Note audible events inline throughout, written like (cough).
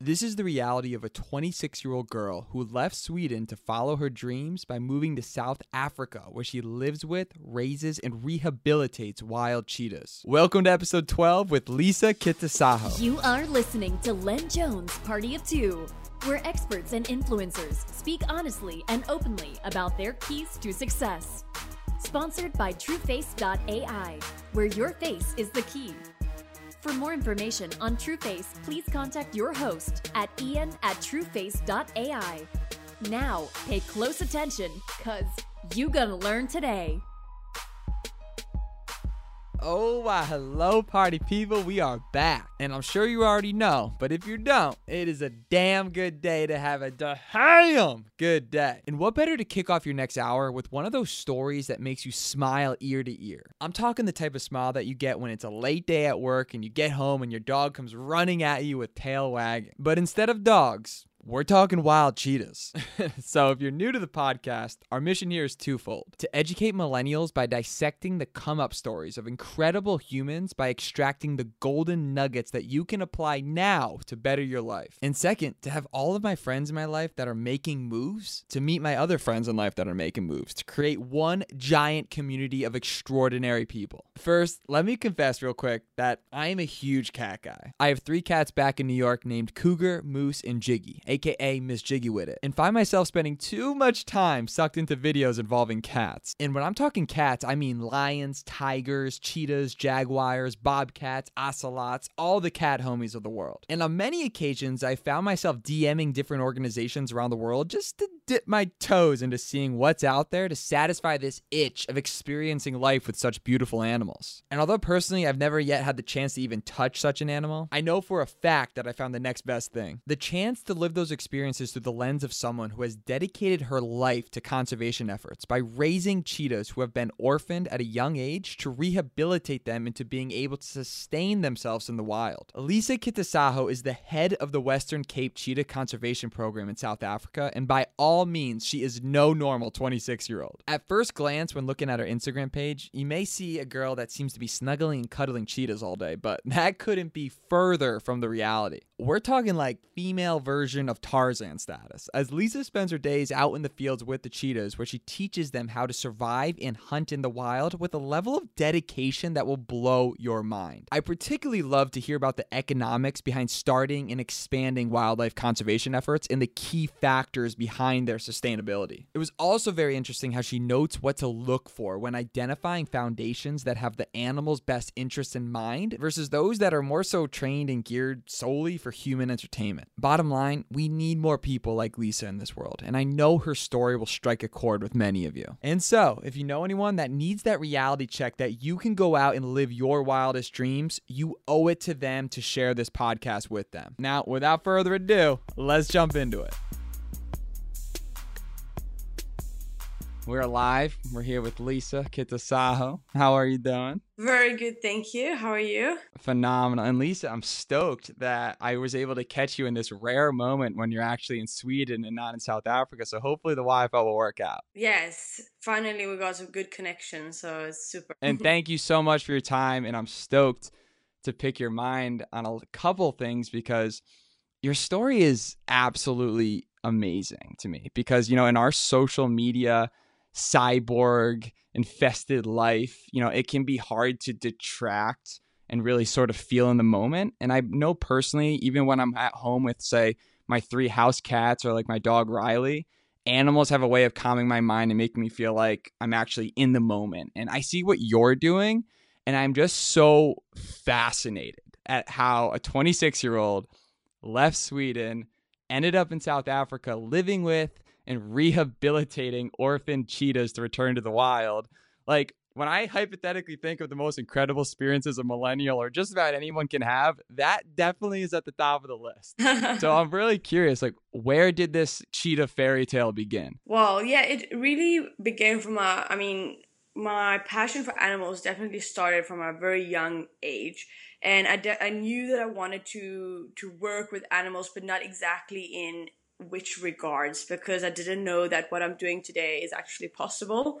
This is the reality of a 26 year old girl who left Sweden to follow her dreams by moving to South Africa, where she lives with, raises, and rehabilitates wild cheetahs. Welcome to episode 12 with Lisa Kytosaho. You are listening to Len Jones Party of Two, where experts and influencers speak honestly and openly about their keys to success. Sponsored by TrueFace.ai, where your face is the key. For more information on TrueFace, please contact your host at ian at trueface.ai. Now, pay close attention, cause you gonna learn today. Oh, why, hello, party people. We are back. And I'm sure you already know, but if you don't, it is a damn good day to have a damn good day. And what better to kick off your next hour with one of those stories that makes you smile ear to ear? I'm talking the type of smile that you get when it's a late day at work and you get home and your dog comes running at you with tail wagging. But instead of dogs, we're talking wild cheetahs. (laughs) so, if you're new to the podcast, our mission here is twofold to educate millennials by dissecting the come up stories of incredible humans by extracting the golden nuggets that you can apply now to better your life. And second, to have all of my friends in my life that are making moves to meet my other friends in life that are making moves to create one giant community of extraordinary people. First, let me confess real quick that I am a huge cat guy. I have three cats back in New York named Cougar, Moose, and Jiggy aka Miss Jiggy with it, and find myself spending too much time sucked into videos involving cats. And when I'm talking cats, I mean lions, tigers, cheetahs, jaguars, bobcats, ocelots, all the cat homies of the world. And on many occasions, I found myself DMing different organizations around the world just to dip my toes into seeing what's out there to satisfy this itch of experiencing life with such beautiful animals. And although personally I've never yet had the chance to even touch such an animal, I know for a fact that I found the next best thing. The chance to live those experiences through the lens of someone who has dedicated her life to conservation efforts by raising cheetahs who have been orphaned at a young age to rehabilitate them into being able to sustain themselves in the wild. Elisa Kytosaho is the head of the Western Cape Cheetah Conservation Program in South Africa, and by all means, she is no normal 26 year old. At first glance, when looking at her Instagram page, you may see a girl that seems to be snuggling and cuddling cheetahs all day, but (laughs) that couldn't be further from the reality. We're talking like female version of Tarzan status, as Lisa spends her days out in the fields with the cheetahs, where she teaches them how to survive and hunt in the wild with a level of dedication that will blow your mind. I particularly love to hear about the economics behind starting and expanding wildlife conservation efforts and the key factors behind their sustainability. It was also very interesting how she notes what to look for when identifying foundations that have the animal's best interests in mind versus those that are more so trained and geared solely for human entertainment. Bottom line, we need more people like Lisa in this world, and I know her story will strike a chord with many of you. And so, if you know anyone that needs that reality check that you can go out and live your wildest dreams, you owe it to them to share this podcast with them. Now, without further ado, let's jump into it. We're live. We're here with Lisa Kytosaho. How are you doing? Very good, thank you. How are you? Phenomenal. And Lisa, I'm stoked that I was able to catch you in this rare moment when you're actually in Sweden and not in South Africa. So hopefully the Wi Fi will work out. Yes, finally we got some good connection, so it's super. and (laughs) thank you so much for your time. And I'm stoked to pick your mind on a couple things because your story is absolutely amazing to me. Because, you know, in our social media, cyborg infested life, you know, it can be hard to detract and really sort of feel in the moment. And I know personally, even when I'm at home with, say, my three house cats or like my dog Riley, animals have a way of calming my mind and making me feel like I'm actually in the moment. And I see what you're doing, and I'm just so fascinated at how a 26 year old left Sweden, ended up in South Africa, living with and rehabilitating orphan cheetahs to return to the wild. Like when I hypothetically think of the most incredible experiences a millennial or just about anyone can have, that definitely is at the top of the list. (laughs) so I'm really curious, like, where did this cheetah fairy tale begin? Well, yeah, it really began from a, I mean, my passion for animals definitely started from a very young age and I, de- I knew that I wanted to to work with animals but not exactly in which regards because I didn't know that what I'm doing today is actually possible.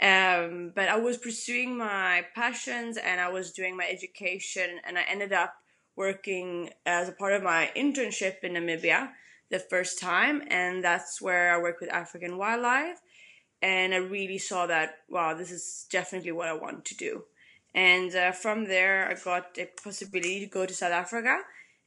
Um, but I was pursuing my passions and I was doing my education and I ended up working as a part of my internship in Namibia the first time, and that's where I worked with African wildlife. And I really saw that, wow, this is definitely what I want to do. And uh, from there, I got a possibility to go to South Africa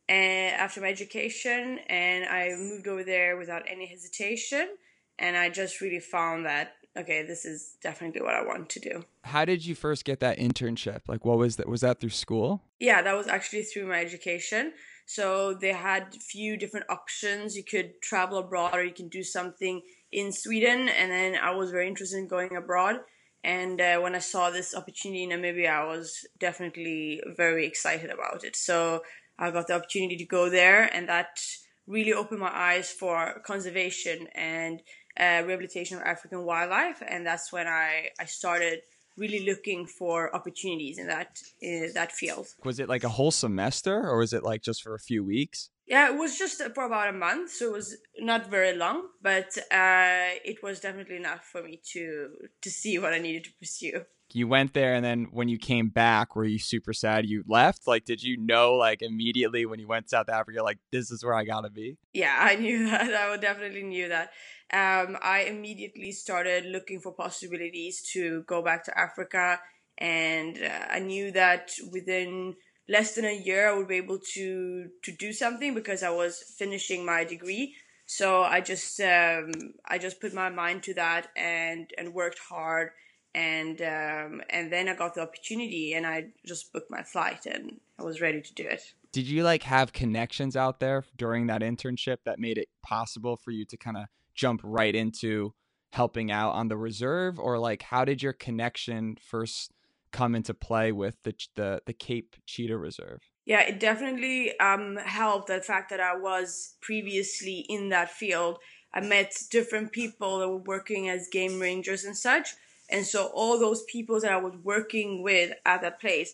and after my education, and I moved over there without any hesitation. And I just really found that okay, this is definitely what I want to do. How did you first get that internship? Like, what was that? Was that through school? Yeah, that was actually through my education. So they had a few different options. You could travel abroad or you can do something in Sweden. And then I was very interested in going abroad. And uh, when I saw this opportunity in Namibia, I was definitely very excited about it. So I got the opportunity to go there, and that really opened my eyes for conservation and uh, rehabilitation of African wildlife. And that's when I, I started really looking for opportunities in that in that field. Was it like a whole semester or was it like just for a few weeks? Yeah, it was just for about a month, so it was not very long, but uh, it was definitely enough for me to to see what I needed to pursue. You went there, and then when you came back, were you super sad you left? Like, did you know like immediately when you went South Africa, like this is where I gotta be? Yeah, (laughs) I knew that. I definitely knew that um, I immediately started looking for possibilities to go back to Africa. And uh, I knew that within less than a year, I would be able to, to do something because I was finishing my degree. So I just, um, I just put my mind to that and, and worked hard. And, um, and then I got the opportunity and I just booked my flight and I was ready to do it. Did you like have connections out there during that internship that made it possible for you to kind of jump right into helping out on the reserve or like how did your connection first come into play with the the, the Cape Cheetah Reserve? Yeah, it definitely um, helped the fact that I was previously in that field. I met different people that were working as game rangers and such. And so all those people that I was working with at that place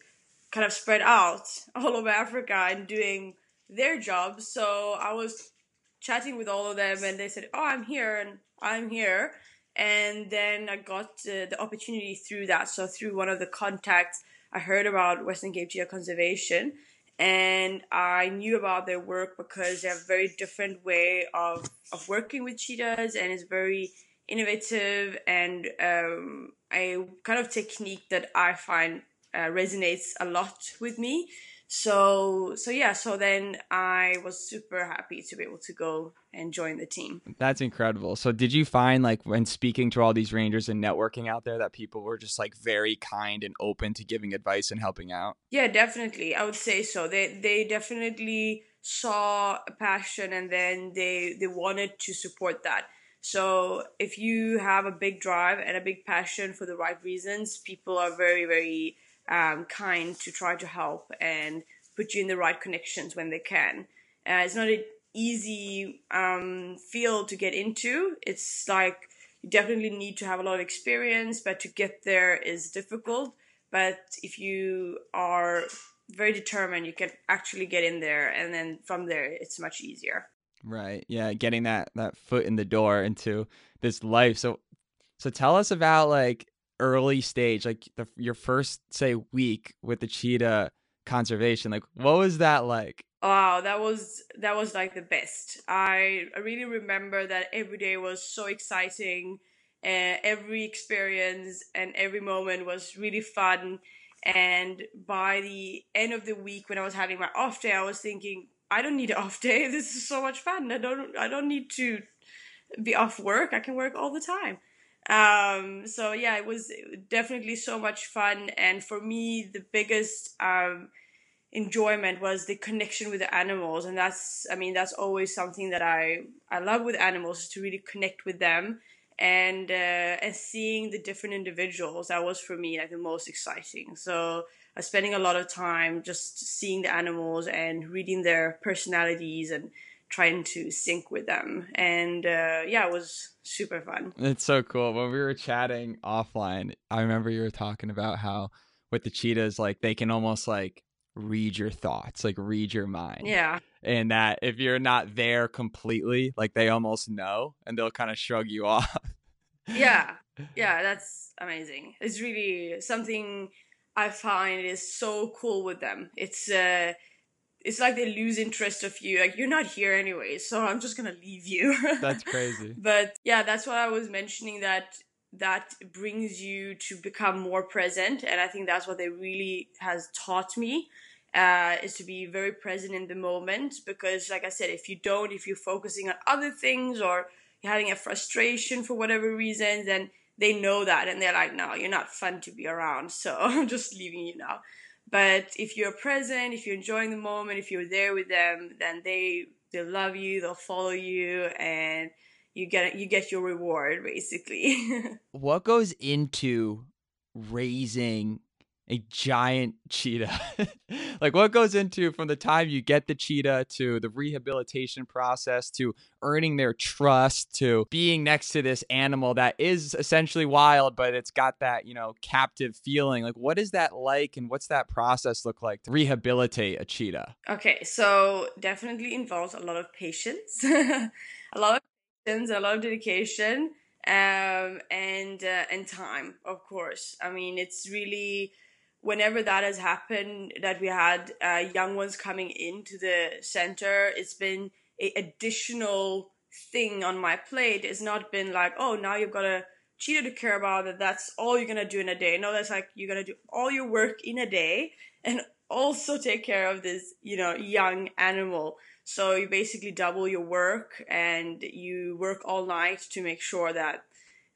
kind of spread out (laughs) all over Africa and doing their jobs. So I was chatting with all of them and they said, Oh, I'm here and I'm here. And then I got uh, the opportunity through that. So, through one of the contacts, I heard about Western Cape Cheetah Conservation and I knew about their work because they have a very different way of, of working with cheetahs and it's very innovative and um, a kind of technique that I find uh, resonates a lot with me. So so yeah so then i was super happy to be able to go and join the team. That's incredible. So did you find like when speaking to all these rangers and networking out there that people were just like very kind and open to giving advice and helping out? Yeah definitely. I would say so. They they definitely saw a passion and then they they wanted to support that so if you have a big drive and a big passion for the right reasons people are very very um, kind to try to help and put you in the right connections when they can. Uh, it's not an easy um, field to get into. It's like you definitely need to have a lot of experience, but to get there is difficult. But if you are very determined, you can actually get in there, and then from there, it's much easier. Right. Yeah. Getting that that foot in the door into this life. So, so tell us about like early stage, like the, your first say week with the cheetah conservation, like what was that like? Wow, that was that was like the best. I, I really remember that every day was so exciting. Uh, every experience and every moment was really fun. And by the end of the week, when I was having my off day, I was thinking, I don't need an off day. (laughs) This is so much fun. I don't I don't need to be off work. I can work all the time. Um, so yeah, it was definitely so much fun. And for me, the biggest um, enjoyment was the connection with the animals. And that's, I mean, that's always something that I, I love with animals is to really connect with them and uh, and seeing the different individuals that was for me like the most exciting so i was spending a lot of time just seeing the animals and reading their personalities and trying to sync with them. And uh, yeah, it was super fun. It's so cool. When we were chatting offline, I remember you were talking about how with the cheetahs, like they can almost like read your thoughts, like read your mind. Yeah. And that if you're not there completely, like they almost know and they'll kind of shrug you (laughs) off. yeah. Yeah, that's amazing. It's really something I find is so cool with them. It's uh it's like they lose interest of you. Like you're not here anyway, so I'm just gonna leave you. (laughs) That's crazy. but yeah, that's why I was mentioning that that brings you to become more present, and I think that's what they really has taught me. Uh, is to be very present in the moment because, like I said, if you don't, if you're focusing on other things or you're having a frustration for whatever reason, then they know that and they're like, no, you're not fun to be around, so (laughs) I'm just leaving you now. But if you're present, if you're enjoying the moment, if you're there with them, then they they love you, they'll follow you, and you get you get your reward basically. (laughs) what goes into raising a giant cheetah. (laughs) like what goes into from the time you get the cheetah to the rehabilitation process to earning their trust to being next to this animal that is essentially wild but it's got that, you know, captive feeling. Like what is that like and what's that process look like to rehabilitate a cheetah? Okay, so definitely involves a lot of patience. (laughs) a lot of patience, a lot of dedication um and uh, and time of course i mean it's really whenever that has happened, that we had uh, young ones coming into the center, it's been a additional thing on my plate. It's not been like, oh, now you've got a cheetah to care about. That that's all you're gonna do in a day. No, that's like you're gonna do all your work in a day and also take care of this, you know, young animal. So you basically double your work and you work all night to make sure that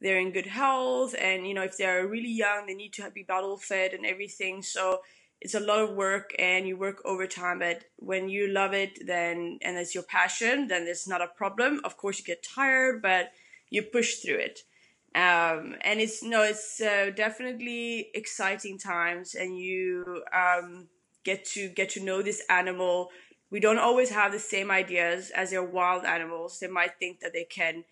they're in good health and you know if they're really young they need to be bottle fed and everything. So it's a lot of work and you work overtime but when you love it then and it's your passion then it's not a problem. Of course you get tired but you push through it. Um, and it's no it's uh, definitely exciting times and you um, get to get to know this animal. We don't always have the same ideas as their wild animals. They might think that they can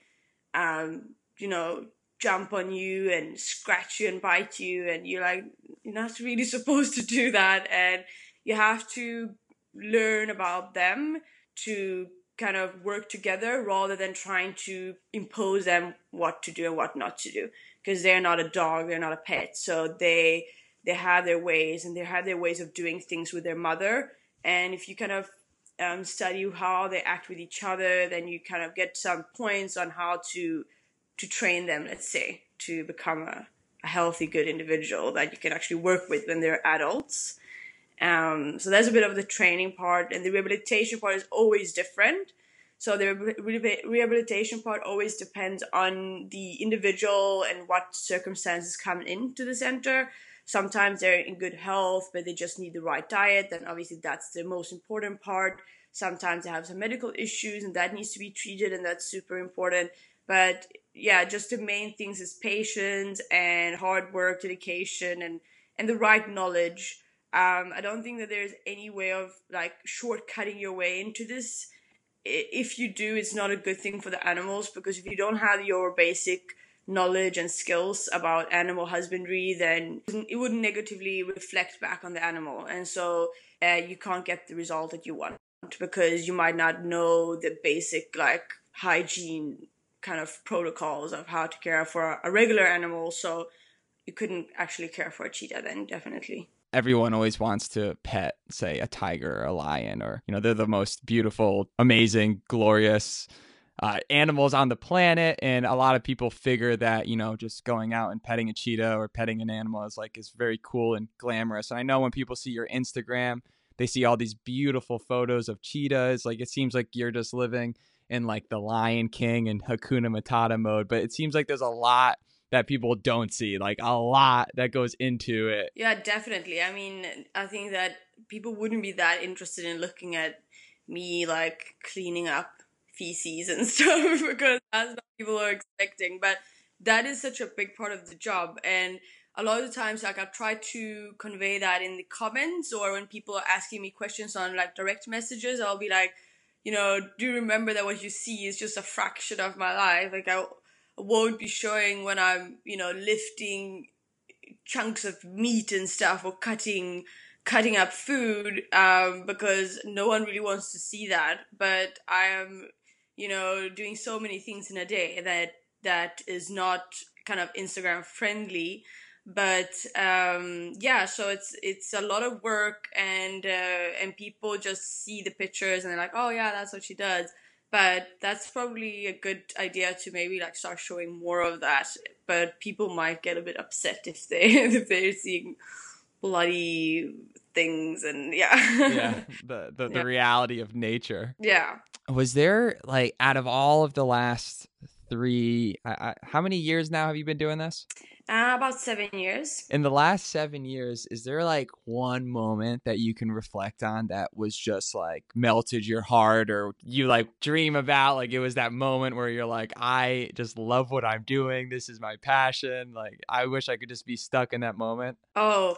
um, you know, jump on you and scratch you and bite you and you're like you're not really (laughs) supposed to do that and you have to learn about them to kind of work together rather than trying to impose them what to do and what not to do because they're not a dog they're not a pet. So they they have their ways and they have their ways of doing things with their mother. And if you kind of um, study how they act with each other then you kind of get some points on how to to train them, let's say, to become a, a healthy, good individual that you can actually work with when they're adults. Um, so that's a bit of the training part, and the rehabilitation part is always different. So the rehabilitation part always depends on the individual and what circumstances come into the center. Sometimes they're in good health, but they just need the right diet. Then obviously that's the most important part. Sometimes they have some medical issues, and that needs to be treated, and that's super important. But yeah, just the main things is patience and hard work, dedication, and and the right knowledge. Um, I don't think that there's any way of like shortcutting your way into this. If you do, it's not a good thing for the animals because if you don't have your basic knowledge and skills about animal husbandry, then it would negatively reflect back on the animal, and so uh, you can't get the result that you want because you might not know the basic like hygiene kind of protocols of how to care for a regular animal. So you couldn't actually care for a cheetah then, definitely. Everyone always wants to pet, say, a tiger or a lion, or, you know, they're the most beautiful, amazing, glorious uh, animals on the planet. And a lot of people figure that, you know, just going out and petting a cheetah or petting an animal is like, is very cool and glamorous. And I know when people see your Instagram, they see all these beautiful photos of cheetahs. Like, it seems like you're just living in like the Lion King and Hakuna Matata mode, but it seems like there's a lot that people don't see, like a lot that goes into it. Yeah, definitely. I mean, I think that people wouldn't be that interested in looking at me like cleaning up feces and (laughs) stuff because that's what people are expecting. But that is such a big part of the job. And a lot of the times, like I've tried to convey that in the comments or when people are asking me questions on like direct messages, I'll be like, you know, do remember that what you see is just a fraction of my life. Like I won't be showing when I'm, you know, lifting chunks of meat and stuff or cutting cutting up food um, because no one really wants to see that. But I am, you know, doing so many things in a day that that is not kind of Instagram friendly. But um, yeah, so it's it's a lot of work, and uh, and people just see the pictures and they're like, oh yeah, that's what she does. But that's probably a good idea to maybe like start showing more of that. But people might get a bit upset if they (laughs) if they're seeing bloody things and yeah yeah (laughs) the the, the Yeah. reality of nature yeah was there like out of all of the last three I, I, how many years now have you been doing this uh, about seven years in the last seven years is there like one moment that you can reflect on that was just like melted your heart or you like dream about like it was that moment where you're like i just love what i'm doing this is my passion like i wish i could just be stuck in that moment Oh,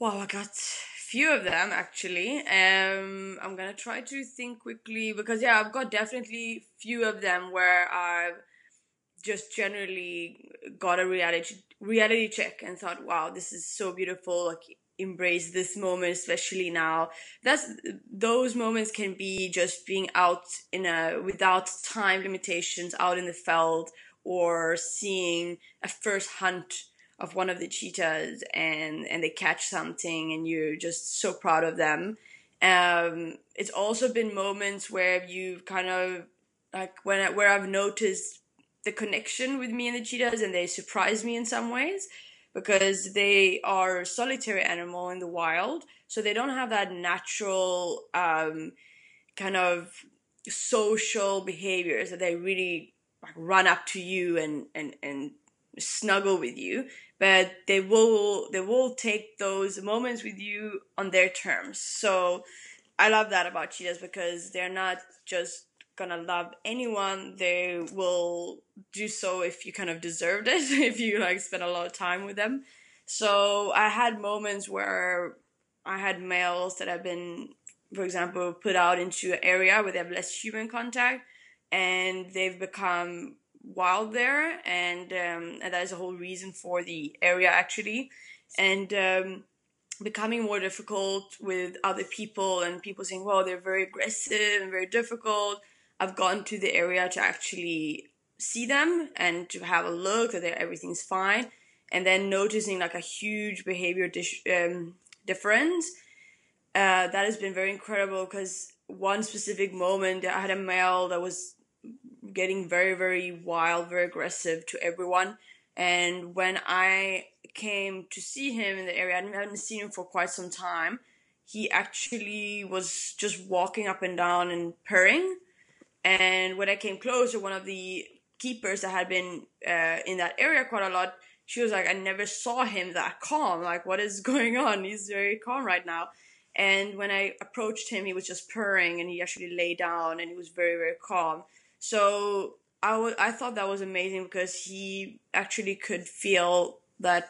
wow! I got few of them actually. Um, I'm gonna try to think quickly because yeah, I've got definitely few of them where I've just generally got a reality reality check and thought, wow, this is so beautiful. Like embrace this moment, especially now. That's those moments can be just being out in a without time limitations, out in the field, or seeing a first hunt of one of the cheetahs and and they catch something and you're just so proud of them um it's also been moments where you've kind of like when I, where I've noticed the connection with me and the cheetahs and they surprise me in some ways because they are a solitary animal in the wild. So they don't have that natural um kind of social behaviors that they really like run up to you and and and snuggle with you. But they will they will take those moments with you on their terms. So i love that about cheetahs because they're not just gonna love anyone they will do so if you kind of deserved it (laughs) if you like spend a lot of time with them. So i had moments where i had males that have been for example put out into an area where they have less human contact and they've become wild there and um, and that is a whole reason for the area actually. And um, becoming more difficult with other people and people saying well they're very aggressive and very difficult i've gone to the area to actually see them and to have a look that everything's fine. And then noticing like a huge behavior um, difference uh, that has been very incredible because one specific moment i had a male that was getting very very wild very aggressive to everyone. And when i came to see him in the area i hadn't seen him for quite some time he actually was just walking up and down and purring and when i came closer one of the keepers that had been uh, in that area quite a lot she was like i never saw him that calm. Like what is (laughs) going on? He's very calm right now. And when i approached him he was just purring and he actually lay down and he was very very calm. So I I thought that was amazing because he actually could feel that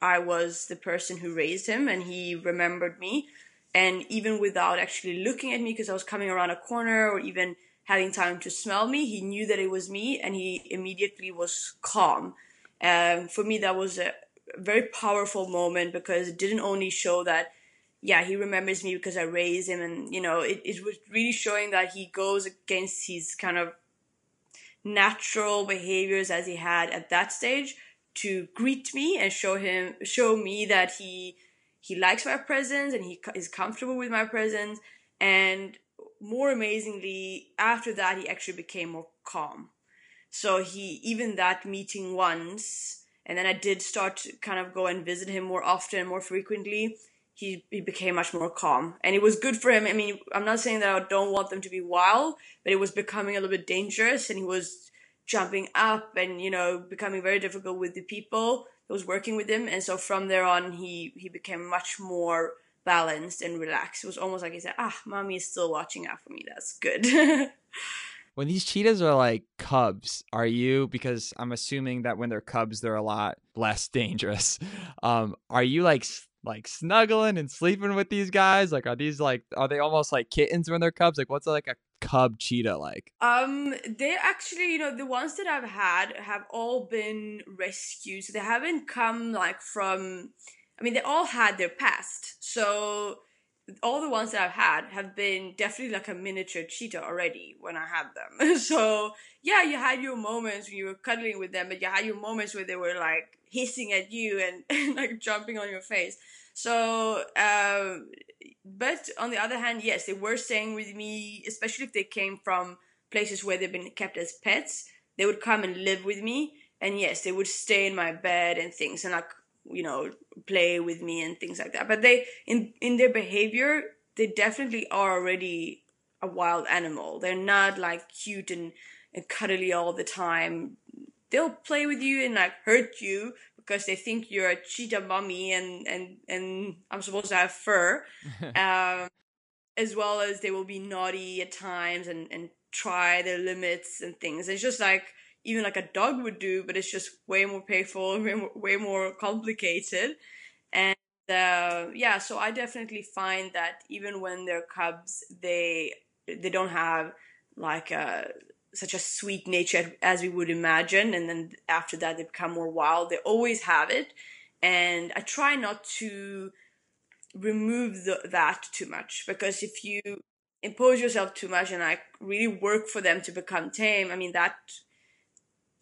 I was the person who raised him and he remembered me. And even without actually looking at me because I was coming around a corner or even having time to smell me, he knew that it was me and he immediately was calm. Um, for me, that was a very powerful moment because it didn't only show that yeah, he remembers me because I raised him, and you know, it, it was really showing that he goes against his kind of natural behaviors as he had at that stage to greet me and show him, show me that he he likes my presence and he is comfortable with my presence, and more amazingly, after that, he actually became more calm. So he even that meeting once, and then I did start to kind of go and visit him more often, more frequently he, he became much more calm. And it was good for him. I mean i'm not saying that i don't want them to be wild but it was becoming a little bit dangerous and he was jumping up and you know becoming very difficult with the people that was working with him. And so from there on he he became much more balanced and relaxed. It was almost like he said ah mommy is still watching out for me. That's good. (laughs) When these cheetahs are like cubs are you because i'm assuming that when they're cubs they're a lot less dangerous. (laughs) Um are you like like snuggling and sleeping with these guys? Like are these like are they almost like kittens when they're cubs? Like what's like a cub cheetah like? Um, they're actually, you know, the ones that I've had have all been rescued. So they haven't come like from, I mean, they all had their past. So all the ones that I've had have been definitely like a miniature cheetah already when I had them. (laughs) so yeah, you had your moments when you were cuddling with them, but you had your moments where they were like hissing at you and, (laughs) and like jumping on your face. So, uh, but on the other hand, yes, they were staying with me, especially if they came from places where they've been kept as pets. They would come and live with me, and yes, they would stay in my bed and things, and like you know, play with me and things like that. But they, in in their behavior, they definitely are already a wild animal. They're not like cute and, and cuddly all the time. They'll play with you and like hurt you because they think you're a cheetah mommy and and and I'm supposed to have fur. (laughs) um, as well as they will be naughty at times and and try their limits and things. It's just like even like a dog would do, but it's just way more painful, way more, complicated. And uh, yeah, so I definitely find that even when they're cubs, they they don't have like a such a sweet nature as we would imagine, and then after that they become more wild. They always have it, and I try not to remove the, that too much because if you impose yourself too much and like really work for them to become tame, I mean that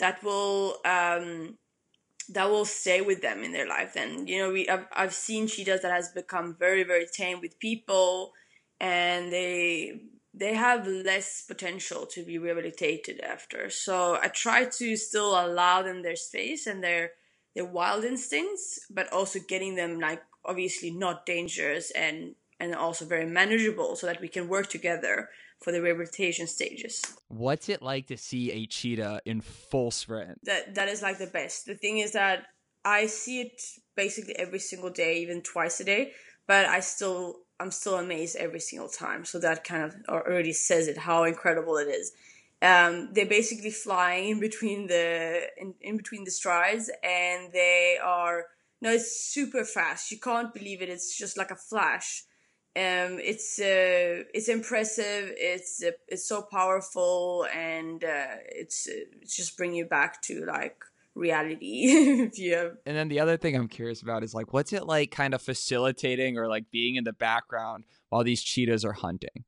that will um, that will stay with them in their life. And you know, we I've, I've seen cheetahs that has become very very tame with people, and they they have less potential to be rehabilitated after. So I try to still allow them their space and their their wild instincts, but also getting them like obviously not dangerous and and also very manageable so that we can work together for the rehabilitation stages. What's it like to see a cheetah in full sprint? That that is like the best. The thing is that I see it basically every single day, even twice a day, but I still I'm still amazed every single time. So that kind of already says it how incredible it is. Um, they're basically flying in between the in, in between the strides, and they are no, it's super fast. You can't believe it. It's just like a flash um, it's uh, it's impressive. It's uh, it's so powerful, and uh, it's uh, it's just bring you back to like reality. (laughs) if you have. And then the other thing I'm curious about is like, what's it like, kind of facilitating or like being in the background while these cheetahs are hunting?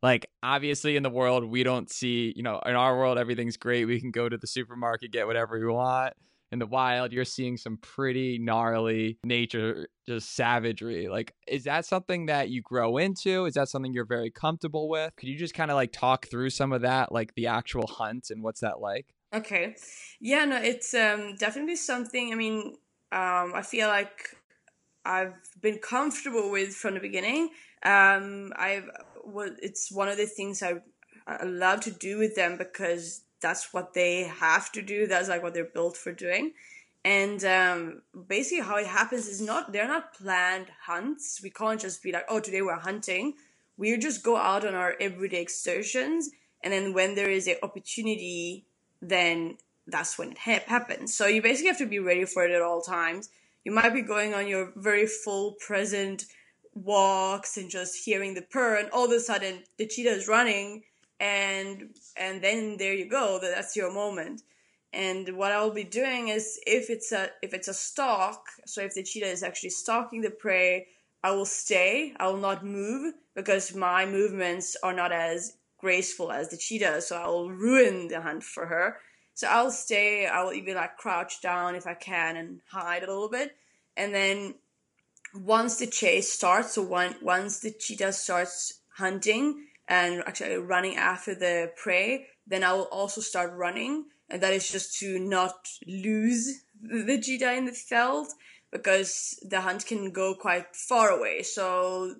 Like, obviously, in the world, we don't see, you know, in our world, everything's great. We can go to the supermarket, get whatever we want in the wild, you're seeing some pretty gnarly nature, just savagery. Like, is that something that you grow into? Is that something you're very comfortable with? Could you just kind of like talk through some of that, like the actual hunt and what's that like? Okay. Yeah, no, it's um, definitely something. I mean, um, I feel like I've been comfortable with from the beginning. Um, I've well, it's one of the things I, I love to do with them because that's what they have to do. That's like what they're built for doing. And um, basically, how it happens is not they're not planned hunts. We can't just be like, oh, today we're hunting. We just go out on our everyday excursions, and then when there is an opportunity, then that's when it ha- happens. So you basically have to be ready for it at all times. You might be going on your very full present walks and just hearing the purr, and all of a sudden the cheetah is running and and then there you go that's your moment. And what i'll be doing is if it's a if it's a stalk so if the cheetah is actually stalking the prey i will stay i will not move because my movements are not as graceful as the cheetah so i will ruin the hunt for her. So i'll stay i will even like crouch down if i can and hide a little bit. And then once the chase starts so one, once the cheetah starts hunting and actually running after the prey, then I will also start running. And that is just to not lose the cheetah in the field because the hunt can go quite far away. So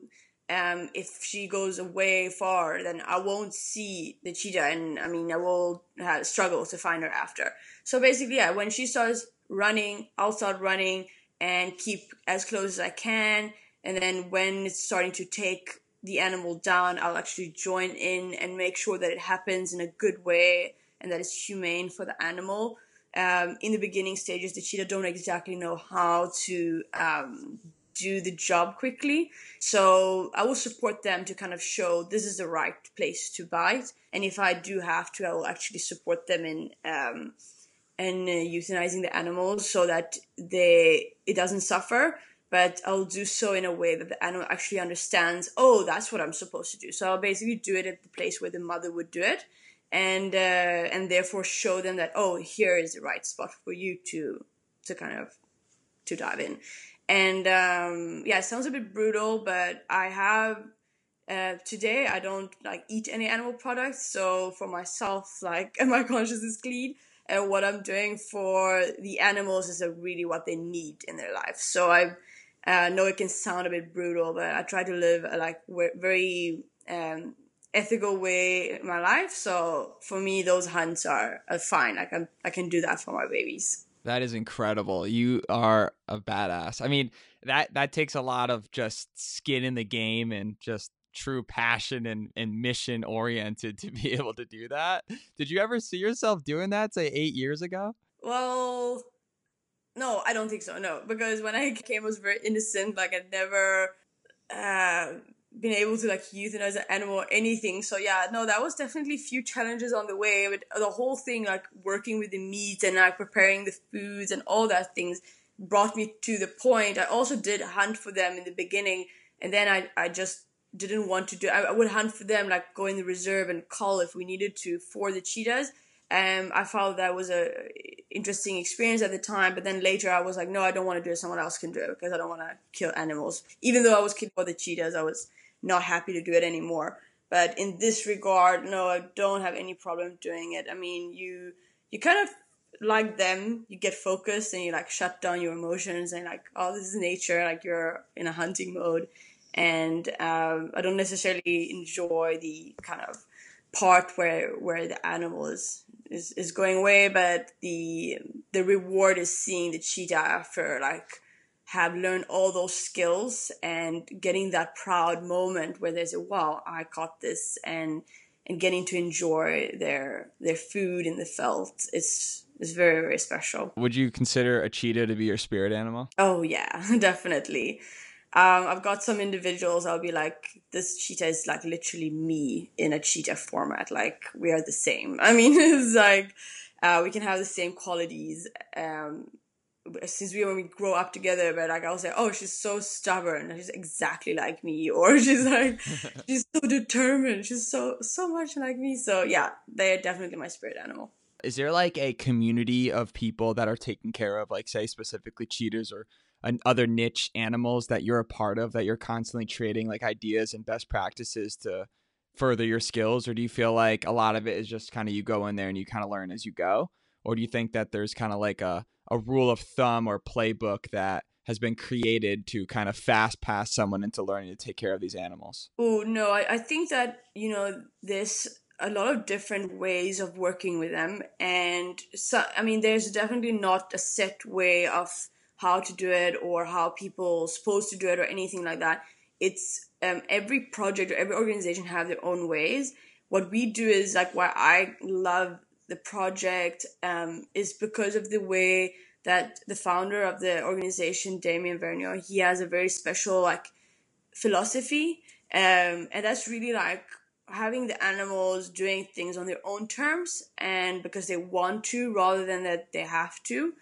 um, if she goes away far, then I won't see the cheetah, and I mean I will have struggle to find her after. So basically, yeah, when she starts running, I'll start running and keep as close as I can, and then when it's starting to take the animal down, I'll actually join in and make sure that it happens in a good way and that it's humane for the animal. Um, in the beginning stages, the cheetah don't exactly know how to um, do the job quickly. So I will support them to kind of show this is the right place to bite. And if I do have to, I will actually support them in um, uh, euthanizing the animals so that they it doesn't suffer but I'll do so in a way that the animal actually understands, oh, that's what I'm supposed to do. So I'll basically do it at the place where the mother would do it, and uh, and therefore show them that, oh, here is the right spot for you to to kind of to dive in. And um, yeah, it sounds a bit brutal, but I have uh, today I don't like eat any animal products. So for myself, (laughs) like my conscience is clean, and what I'm doing for the animals is really what they need in their life. So I uh, know it can sound a bit brutal, but I try to live a like very um, ethical way in my life. So for me, those hunts are, are fine. I can I can do that for my babies. That is incredible. You are a badass. I mean, that that takes a lot of just skin in the game and just true passion and, and mission oriented to (laughs) be able to do that. Did you ever see yourself doing that say eight years ago? Well, no, I don't think so. No, because when I (laughs) came, I was very innocent. Like I'd never uh, been able to like euthanize an animal or anything. So yeah, no, that was definitely a few challenges on the way. But the whole thing, like working with the meat and like preparing the foods and all that things, brought me to the point. I also did hunt for them in the beginning, and then I I just didn't want to do. I, I would hunt for them, like go in the reserve and call if we needed to for the cheetahs um, I felt that was a interesting experience at the time, but then later I was like, no, I don't want to do it. Someone else can do it because I don't want to kill animals. Even though I was killed for the cheetahs, I was not happy to do it anymore. But in this regard, no, I don't have any problem doing it. I mean, you you kind of like them, you get focused and you like shut down your emotions and like, oh, this is nature. Like you're in a hunting mode, and um, I don't necessarily enjoy the kind of part where where the animal is is, is going away, but the the reward is seeing the cheetah after like have learned all those skills and getting that proud moment where there's a wow, I caught this and and getting to enjoy their their food in the veld. It's is very very special. Would you consider a cheetah to be your spirit animal? Oh yeah, (laughs) definitely. Um, I've got some individuals. I'll be like, this cheetah is like literally me in a cheetah format. Like we are the same. (laughs) I mean, it's like uh, we can have the same qualities. Um, since we when we grow up together, but like I'll say, oh, she's so stubborn. She's exactly like me, (laughs) or she's like, (laughs) she's so determined. She's so so much like me. So yeah, they are definitely my spirit animal. Is there like a community of people that are taking care of, like, say, specifically cheetahs or and other niche animals that you're a part of that you're constantly trading like ideas and best practices to further your skills? Or do you feel like a lot of it is just kind of you go in there and you kind of learn as you go? Or do you think that there's kind of like a, a rule of thumb or playbook that has been created to kind of fast pass someone into learning to take care of these animals? Oh no I, I think that you know there's a lot of different ways of working with them. And so i mean there's definitely not a set way of how to do it or how people supposed to do it or anything like that. It's um, every project or every organization have their own ways. What we do is like why I love the project um, is because of the way that the founder of the organization, Damien Vergniaud, he has a very special like philosophy, um, and that's really like having the animals doing things on their own terms and because they want to rather than that they have to.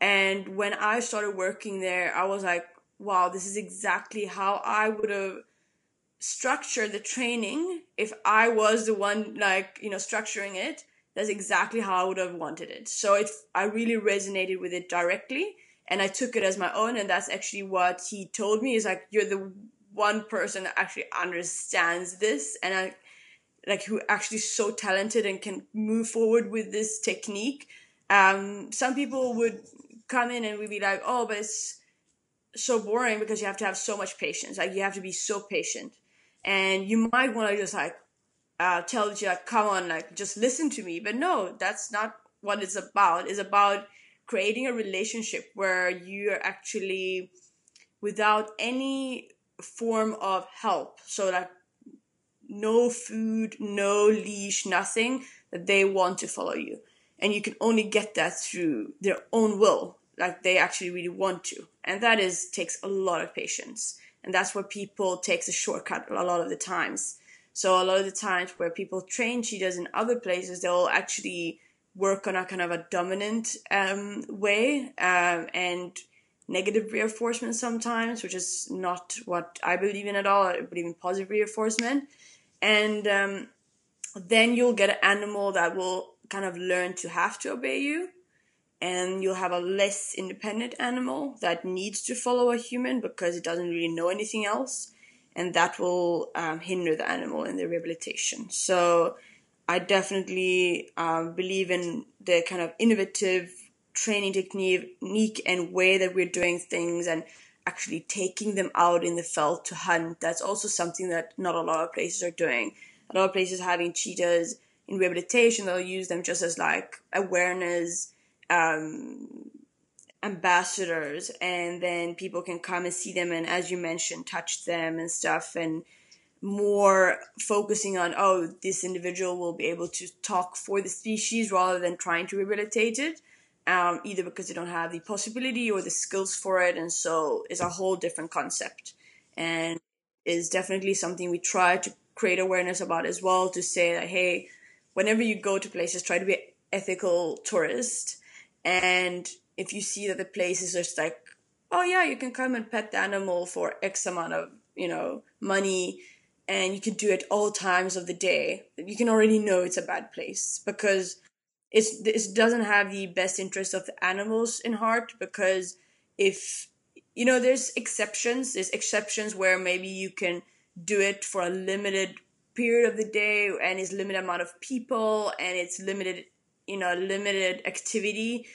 And when I started working there, I was like, wow, this is exactly how I would have structured the training if I was the one like, you know, structuring it. That's exactly how I would have wanted it. So it I really resonated with it directly and I took it as my own and that's actually what he told me is like you're the one person that actually understands this and I like who actually so talented and can move forward with this technique. Um, some people would come in and we'd be like, oh, but it's so boring because you have to have so much patience. Like you have to be so patient, and you might want to just like uh, tell you like, come on, like just listen to me. But no, that's not what it's about. It's about creating a relationship where you are actually without any form of help. So like no food, no leash, nothing that they want to follow you. And you can only get that through their own will like they actually really want to. And that is takes a lot of patience. And that's where people takes a shortcut a lot of the times. So a lot of the times where people train cheetahs in other places they'll actually work on a kind of a dominant um, way um, and negative reinforcement sometimes which is not what i believe in at all. I believe in positive reinforcement. And um, then you'll get an animal that will kind of learn to have to obey you and you'll have a less independent animal that needs to follow a human because it doesn't really know anything else, and that will um, hinder the animal in the rehabilitation. So, I definitely um, believe in the kind of innovative training technique and way that we're doing things and actually taking them out in the veld to hunt. That's also something that not a lot of places are doing. A lot of places having cheetahs in rehabilitation, they'll use them just as like awareness um, ambassadors, and then people can come and see them and, as you mentioned, touch them and stuff, and more focusing on oh, this individual will be able to talk for the species rather than trying to rehabilitate it. Um, either because they don't have the possibility or the skills for it, and so it's a whole different concept, and is definitely something we try to create awareness about as well. To say that hey, whenever you go to places, try to be ethical tourist and if you see that the place is just like, oh yeah, you can come and pet the animal for X amount of, you know, money and you can do it all times of the day, you can already know it's a bad place because it's it doesn't have the best interest of the animals in heart because if you know there's exceptions there's exceptions where maybe you can do it for a limited period of the day and it's limited amount of people and it's limited you know limited activity.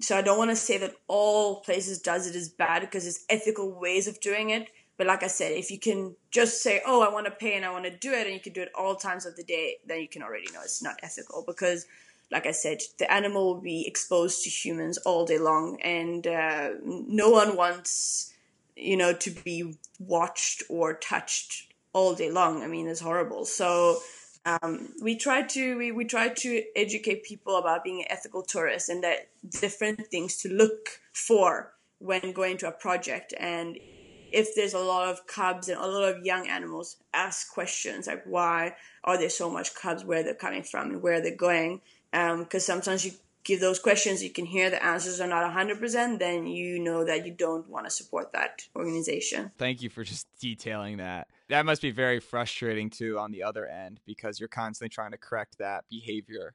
So i don't want to say that all places does it is bad because there's ethical ways of doing it. But like i said if you can just say oh i want to pay and i want to do it and you can do it all times of the day then you can already know it's not ethical. Because like i said the animal will be exposed to humans all day long and uh, no one wants you know to be watched or touched all day long. I mean it's horrible. So um, we try to we, we try to educate people about being an ethical tourist and that different things to look for when going to a project. And if there's a lot of cubs and a lot of young animals ask questions like why are there so much cubs? Where they're coming from and where they're going? Because um, sometimes you give those questions you can hear the answers are not 100% then you know that you don't want to support that organization. Thank you for just detailing that. That must be very frustrating too on the other end because you're constantly trying to correct that behavior.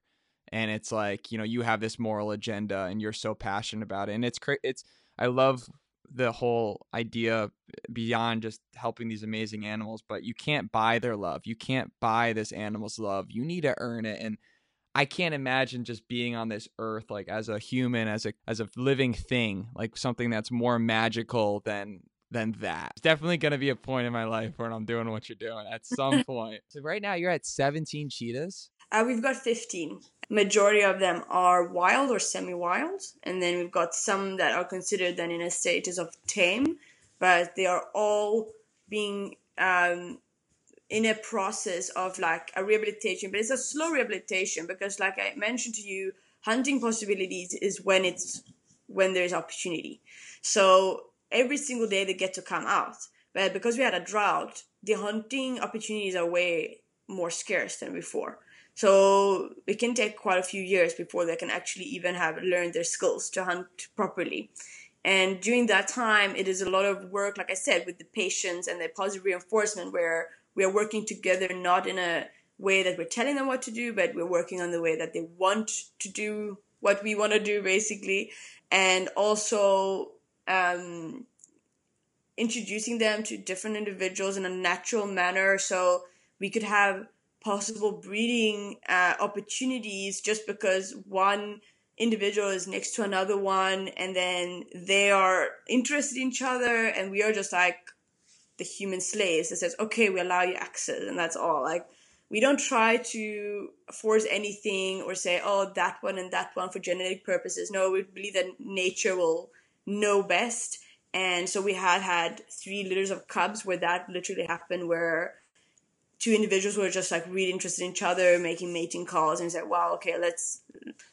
And it's like you know you have this moral agenda and you're so passionate about it. And it's cra- it's i love the whole idea beyond just helping these amazing animals but you can't buy their love. You can't buy this animal's love. You need to earn it. And i can't imagine just being on this earth like as a human as a as a living thing like something that's more magical than than that. It's definitely going to be a point in my life when I'm doing what you're doing at some (laughs) point. So right now you're at 17 cheetahs. Uh, we've got 15. Majority of them are wild or semi-wild, and then we've got some that are considered then in a status of tame, but they are all being um, in a process of like a rehabilitation. But it's a slow rehabilitation because, like I mentioned to you, hunting possibilities is when it's when there's opportunity. So every single day they get to come out. But because we had a drought, the hunting opportunities are way more scarce than before. So it can take quite a few years before they can actually even have learned their skills to hunt properly. And during that time, it is a lot of work, like I said, with the patients and the positive reinforcement where we are working together, not in a way that we're telling them what to do, but we're working on the way that they want to do what we want to do, basically. And also um, introducing them to different individuals in a natural manner so we could have possible breeding uh, opportunities just because one individual is next to another one and then they are interested in each other and we are just like the human slaves that says okay we allow you access and that's all like we don't try to force anything or say oh that one and that one for genetic purposes no we believe that nature will know best. And so we had had three litters of cubs where that literally happened, where two individuals were just like really interested in each other, making mating calls, and said, "Wow, okay, let's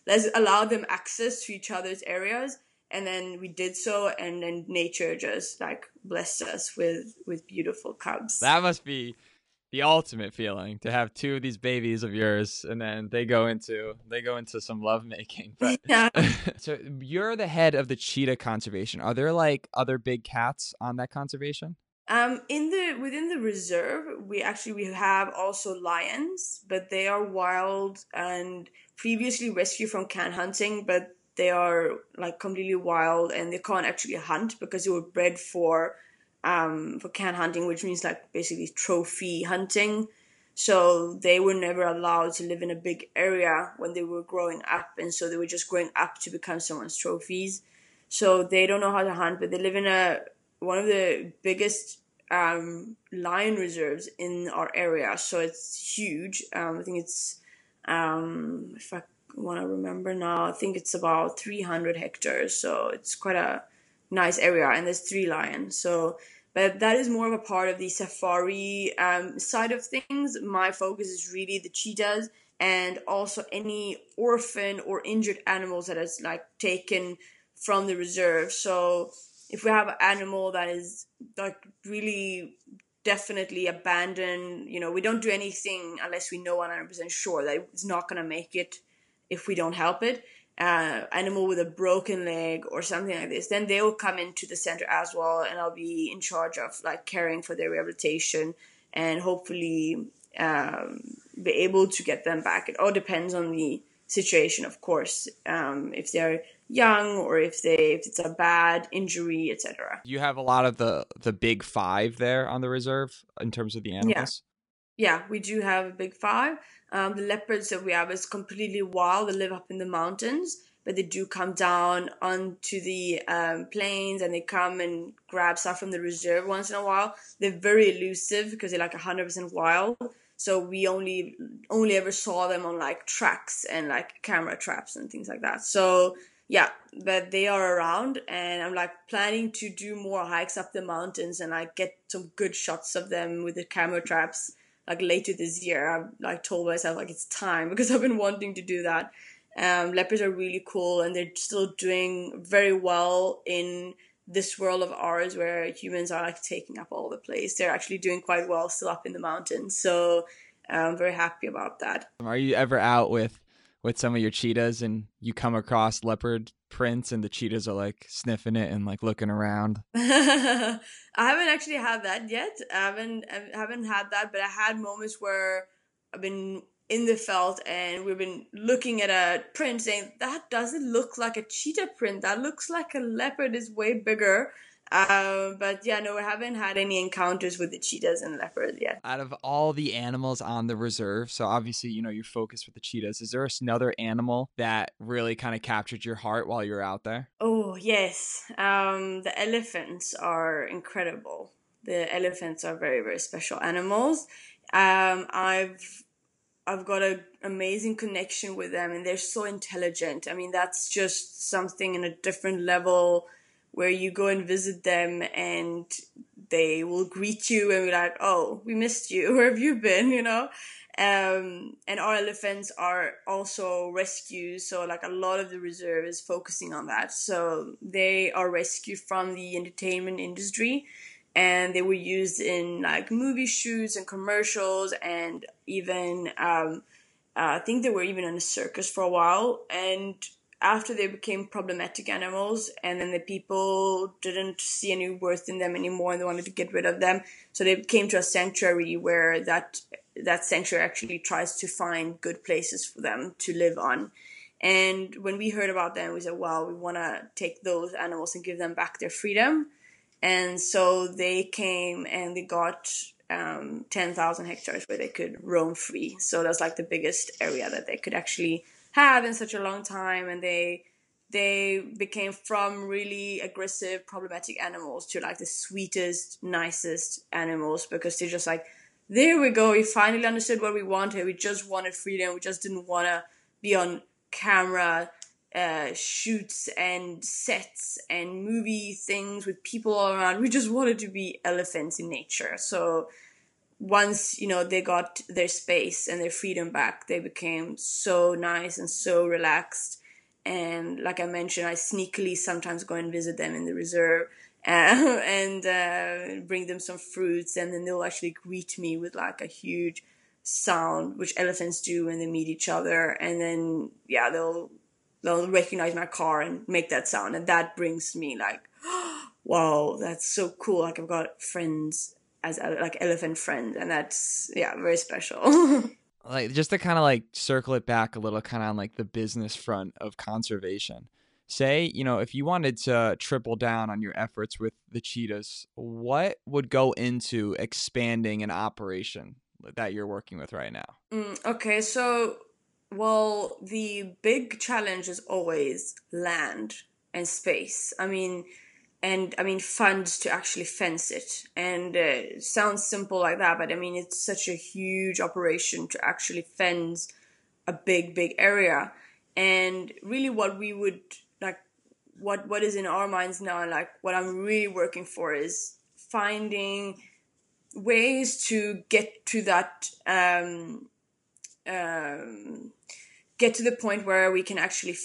let's allow them access to each other's areas." And then we did so, and then nature just like blessed us with with beautiful cubs. That must be the ultimate feeling to have two of these babies of yours and then they go into they go into some lovemaking but (laughs) yeah. (laughs) so you're the head of the cheetah conservation are there like other big cats on that conservation um in the within the reserve we actually we have also lions but they are wild and previously rescued from canned hunting but they are like completely wild and they can't actually hunt because they were bred for um, for canned hunting, which means like basically trophy hunting. So they were never allowed to live in a big area when they were growing up, and so they were just growing up to become someone's trophies. So they don't know how to hunt, but they live in a one of the biggest um, lion reserves in our area. So it's huge. Um, I think it's um, if I want to remember now, I think it's about 300 hectares. So it's quite a nice area, and there's three lions. So but that is more of a part of the safari um, side of things. My focus is really the cheetahs and also any orphan or injured animals that is like taken from the reserve. So if we have an animal that is like really definitely abandoned, you know, we don't do anything unless we know 100% sure that it's not going to make it if we don't help it uh, animal with a broken leg or something like this, then they will come into the center as well, and I'll be in charge of like caring for their rehabilitation and hopefully um, be able to get them back. It all depends on the situation, of course. Um, if they're young or if they if it's a bad injury, etc. You have a lot of the the big five there on the reserve in terms of the animals. Yeah, we do have a big five. Um, the leopards that we have is completely wild. They live up in the mountains, but they do come down onto the um, plains and they come and grab stuff from the reserve once in a while. They're very elusive because they're like 100% wild. So we only only ever saw them on like tracks and like camera traps and things like that. So yeah, but they are around and I'm like planning to do more hikes up the mountains and like get some good shots of them with the camera traps like later this year. I've like told myself like it's time (laughs) because I've been wanting to do that. Um, leopards are really cool and they're still doing very well in this world of ours where humans are like taking up all the place. They're actually doing quite well still up in the mountains. So I'm very happy about that. Are you ever out with with some of your cheetahs and you come across leopard prints and the cheetahs are like sniffing it and like looking around? (laughs) I haven't actually had that yet. I haven't I haven't had that, but I had moments where I've been in the veld and we've been looking at a print saying that doesn't look like a cheetah print. That looks like a leopard is way bigger. Uh, but yeah, no, we haven't had any encounters with the cheetahs and leopards yet. Out of all the animals on the reserve, so obviously, you know, you're focused with the cheetahs. Is there another animal that really kind of captured your heart while you were out there? Oh, yes. Um, the elephants are incredible. The elephants are very, very special animals. Um, I've I've got an amazing connection with them and they're so intelligent. I mean, that's just something in a different level where you go and visit them and they will greet you and be like, "Oh, we missed you. (laughs) Where have you been?" You know. Um, and our elephants are also rescues, so like a lot of the reserve is focusing on that. So they are rescued from the entertainment industry, and they were used in like movie shoots and commercials, and even um, uh, I think they were even in a circus for a while. And after they became problematic animals and then the people didn't see any worth in them anymore and they wanted to get rid of them. So they came to a sanctuary where that that sanctuary actually tries to find good places for them to live on. And when we heard about them we said well we want to take those animals and give them back their freedom. And so they came and they got um, 10,000 hectares where they could roam free. So that's like the biggest area that they could actually have in such a long time and they they became from really aggressive problematic animals to like the sweetest nicest animals because they're just like there we go. We finally understood what we wanted. We just wanted freedom. We just didn't want to be on camera uh, shoots and sets and movie things with people all around. We just wanted to be elephants in nature. So once you know they got their space and their freedom back they became so nice and so relaxed. And like i mentioned i sneakily sometimes go and visit them in the reserve uh, (laughs) and uh, bring them some fruits. And then they'll actually greet me with like a huge sound which elephants do when they meet each other. And then yeah they'll they'll recognize my car and make that sound. And that brings me like (gasps) wow that's so cool. Like i've got friends as a, like elephant friend, and that's yeah, very special. (laughs) like just to kind of like circle it back a little, kind of on like the business front of conservation. say, you know, if you wanted to triple down on your efforts with the cheetahs, what would go into expanding an operation that you're working with right now? Mm, okay, so well, the big challenge is always land and space. I mean, and I mean funds to actually fence it. And uh, sounds simple like that, but I mean it's such a huge operation to actually fence a big, big area. And really, what we would like, what what is in our minds now, like what I'm really working for is finding ways to get to that um, um, get to the point where we can actually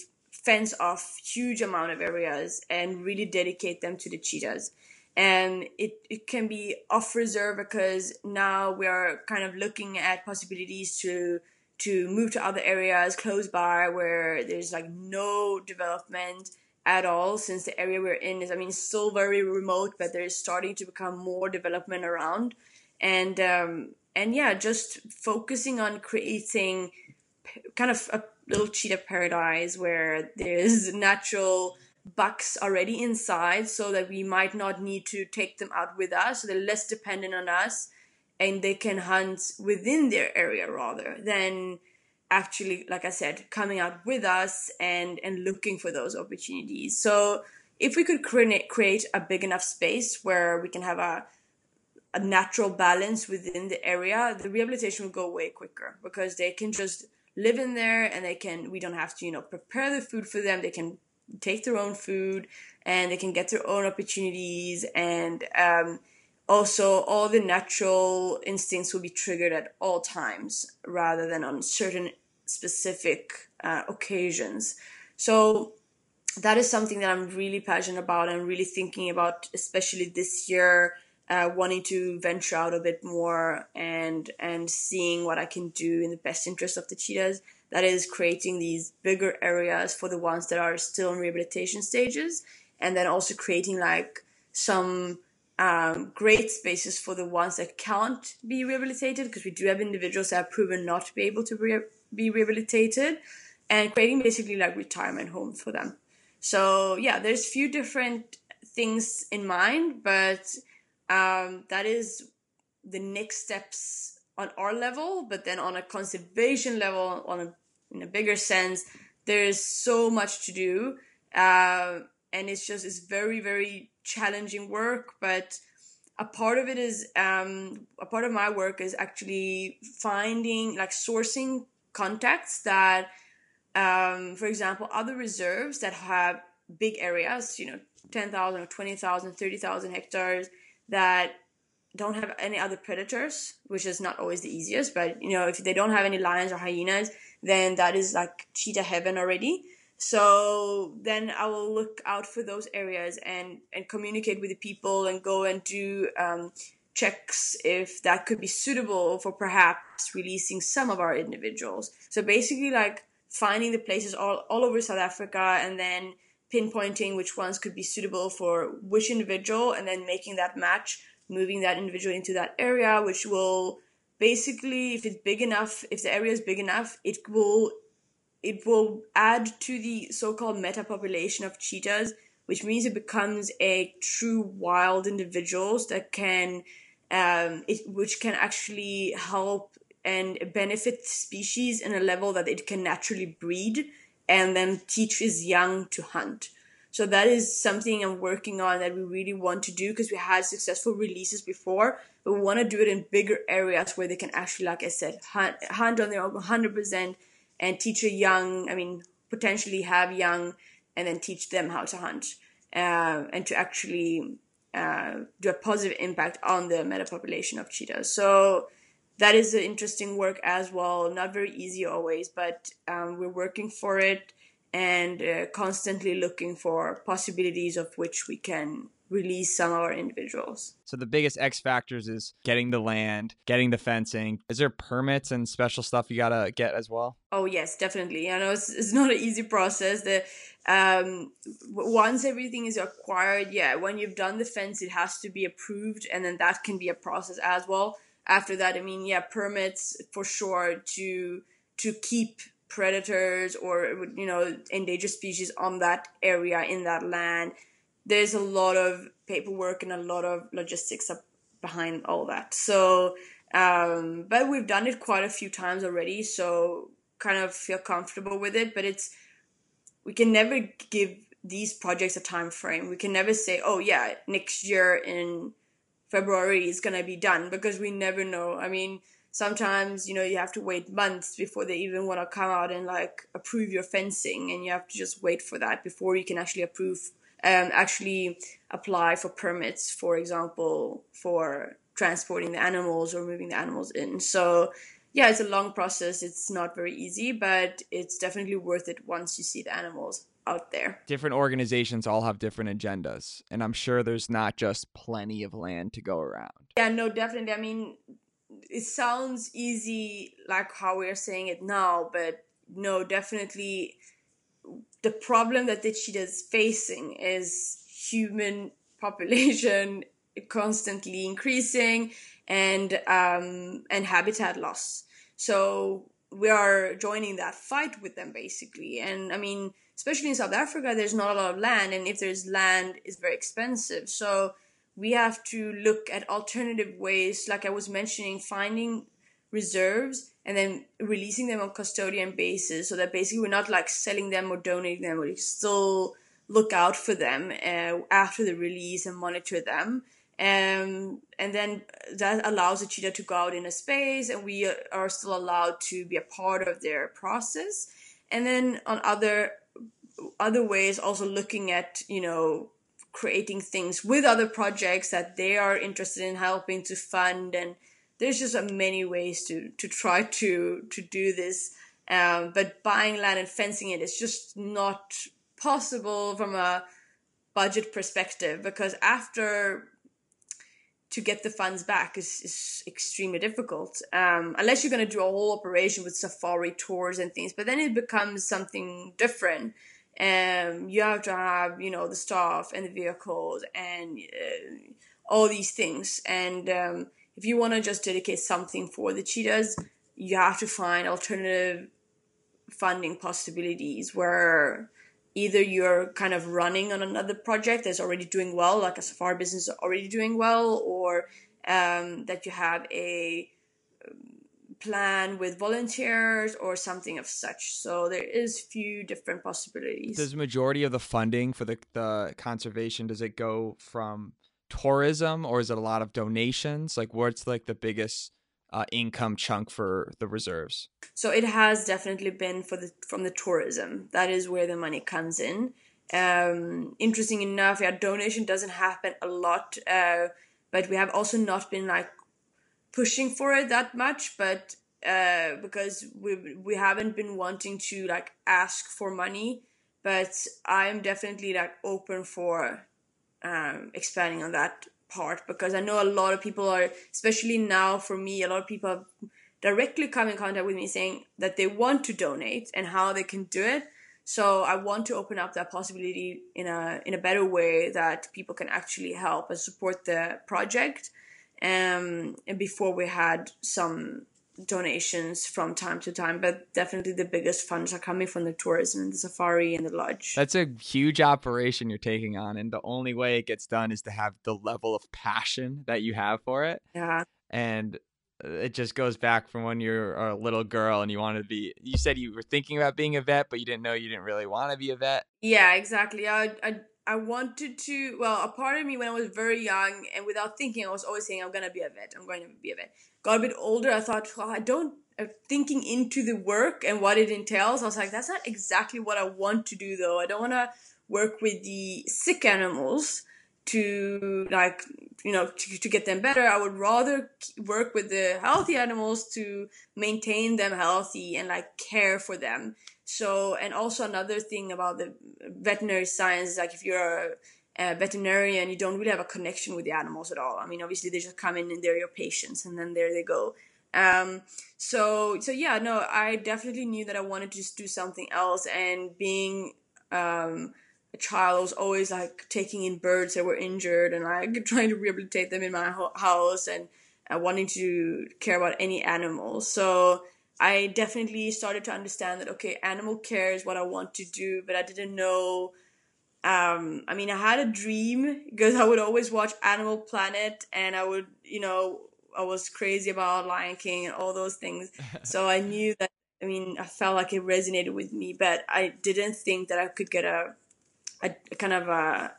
fence off huge amount of areas and really dedicate them to the cheetahs. And it, it can be off reserve because now we are kind of looking at possibilities to to move to other areas close by where there's like no development at all since the area we're in is i mean still very remote but there's starting to become more development around. And um, and yeah, just focusing on creating kind of a little cheetah paradise where there's natural bucks already inside so that we might not need to take them out with us. So they're less dependent on us and they can hunt within their area rather than actually like i said coming out with us and and looking for those opportunities. So if we could create create a big enough space where we can have a a natural balance within the area, the rehabilitation will go way quicker because they can just live in there and they can, we don't have to, you know, prepare the food for them. They can take their own food and they can get their own opportunities and, um, also all the natural instincts will be triggered at all times rather than on certain specific uh, occasions. So that is something that I'm really passionate about and really thinking about, especially this year uh, wanting to venture out a bit more and and seeing what I can do in the best interest of the cheetahs. That is creating these bigger areas for the ones that are still in rehabilitation stages, and then also creating like some um, great spaces for the ones that can't be rehabilitated because we do have individuals that have proven not to be able to re- be rehabilitated, and creating basically like retirement homes for them. So yeah, there's a few different things in mind, but um, that is the next steps on our level, but then on a conservation level, on a in a bigger sense, there is so much to do, uh, and it's just it's very very challenging work. But a part of it is um, a part of my work is actually finding like sourcing contacts that, um, for example, other reserves that have big areas, you know, 10,000 or 20,000, 30,000 hectares that don't have any other predators, which is not always the easiest, but you know, if they don't have any lions or hyenas, then that is like cheetah heaven already. So then I will look out for those areas and, and communicate with the people and go and do um, checks if that could be suitable for perhaps releasing some of our individuals. So basically, like finding the places all, all over South Africa and then pinpointing which ones could be suitable for which individual and then making that match, moving that individual into that area, which will basically, if it's big enough, if the area is big enough, it will it will add to the so-called meta population of cheetahs, which means it becomes a true wild individuals that can, um, it, which can actually help and benefit species in a level that it can naturally breed and then teach his young to hunt. So that is something I'm working on that we really want to do because we had successful releases before, but we want to do it in bigger areas where they can actually, like I said, hunt, hunt on their own 100% and teach a young, I mean, potentially have young and then teach them how to hunt uh, and to actually uh, do a positive impact on the meta population of cheetahs. So that is an interesting work as well. Not very easy always, but um, we're working for it and uh, constantly looking for possibilities of which we can release some of our individuals. So the biggest X factors is getting the land, getting the fencing. Is there permits and special stuff you gotta get as well? Oh yes, definitely. I know it's, it's not an easy process. The um, once everything is acquired, yeah, when you've done the fence, it has to be approved, and then that can be a process as well after that, I mean, yeah, permits for sure to to keep predators or you know endangered species on that area in that land. There's a lot of paperwork and a lot of logistics behind all that. So um, but we've done it quite a few times already so kind of feel comfortable with it but it's we can never give these projects a time frame we can never say oh yeah next year in february is going to be done because we never know. I mean sometimes you know you have to wait months before they even want to come out and like approve your fencing and you have to just wait for that before you can actually approve um, actually apply for permits for example for transporting the animals or moving the animals in. So yeah it's a long process. It's not very easy but it's definitely worth it once you see the animals out there different organizations all have different agendas and i'm sure there's not just plenty of land to go around yeah no definitely i mean it sounds easy like how we're saying it now, but no, definitely the problem that the cheetah is facing is human (laughs) population constantly increasing and um, and habitat loss. So we are joining that fight with them basically. And I mean, especially in South Africa, there's not a lot of land, and if there's land, it's very expensive. So we have to look at alternative ways, like I was mentioning, finding reserves and then releasing them on custodian basis so that basically we're not like selling them or donating them, we still look out for them uh, after the release and monitor them. Um, and then that allows the cheetah to go out in a space and we are still allowed to be a part of their process. And then on other other ways also looking at you know creating things with other projects that they are interested in helping to fund. And there's just many ways to to try to to do this. Um, but buying land and fencing it is just not possible from a budget perspective because after to get the funds back is, is extremely difficult. Um, unless you're going to do a whole operation with safari tours and things but then it becomes something different um, you have to have you know the staff and the vehicles and uh, all these things. And um, if you want to just dedicate something for the cheetahs you have to find alternative funding possibilities where either you're kind of running on another project that's already doing well like a safari business already doing well or um, that you have a plan with volunteers or something of such. So there is few different possibilities. Does majority of the funding for the, the conservation does it go from tourism or is it a lot of donations? Like what's like the biggest uh, income chunk for the reserves? So it has definitely been for the from the tourism. That is where the money comes in. Um, interesting enough, yeah, donation doesn't happen a lot, uh, but we have also not been like pushing for it that much, but uh, because we we haven't been wanting to like ask for money, but I am definitely like open for um, expanding on that part because I know a lot of people are, especially now for me, a lot of people have directly come in contact with me saying that they want to donate and how they can do it. So I want to open up that possibility in a in a better way that people can actually help and support the project um, and before we had some donations from time to time, but definitely the biggest funds are coming from the tourism and the safari and the lodge. That's a huge operation you're taking on, and the only way it gets done is to have the level of passion that you have for it. Yeah. And uh, it just goes back from when you're a little girl and you wanted to be you said you were thinking about being a vet but you didn't know you didn't really want to be a vet yeah exactly i i I wanted to, well, a part of me when I was very young and without thinking, I was always saying, I'm going to be a vet. I'm going to be a vet. Got a bit older, I thought, well, I don't, uh, thinking into the work and what it entails, I was like, that's not exactly what I want to do though. I don't want to work with the sick animals to like, you know, to, to get them better. I would rather work with the healthy animals to maintain them healthy and like care for them so, and also another thing about the veterinary science is like if you're a, a, veterinarian, you don't really have a connection with the animals at all. I mean, obviously they just come in and they're your patients, and then there they go. Um, so, so yeah, no, I definitely knew that I wanted to just do something else, and being um, a child, I was always like taking in birds that were injured and like (laughs) trying to rehabilitate them in my ho- house and uh, wanting to care about any animals. So I definitely started to understand that okay, animal care is what I want to do, but I didn't know. Um, I mean, I had a dream because I would always watch Animal Planet, and I would, you know, I was crazy about Lion King and all those things. (laughs) so I knew that. I mean, I felt like it resonated with me, but I didn't think that I could get a, a, a kind of a,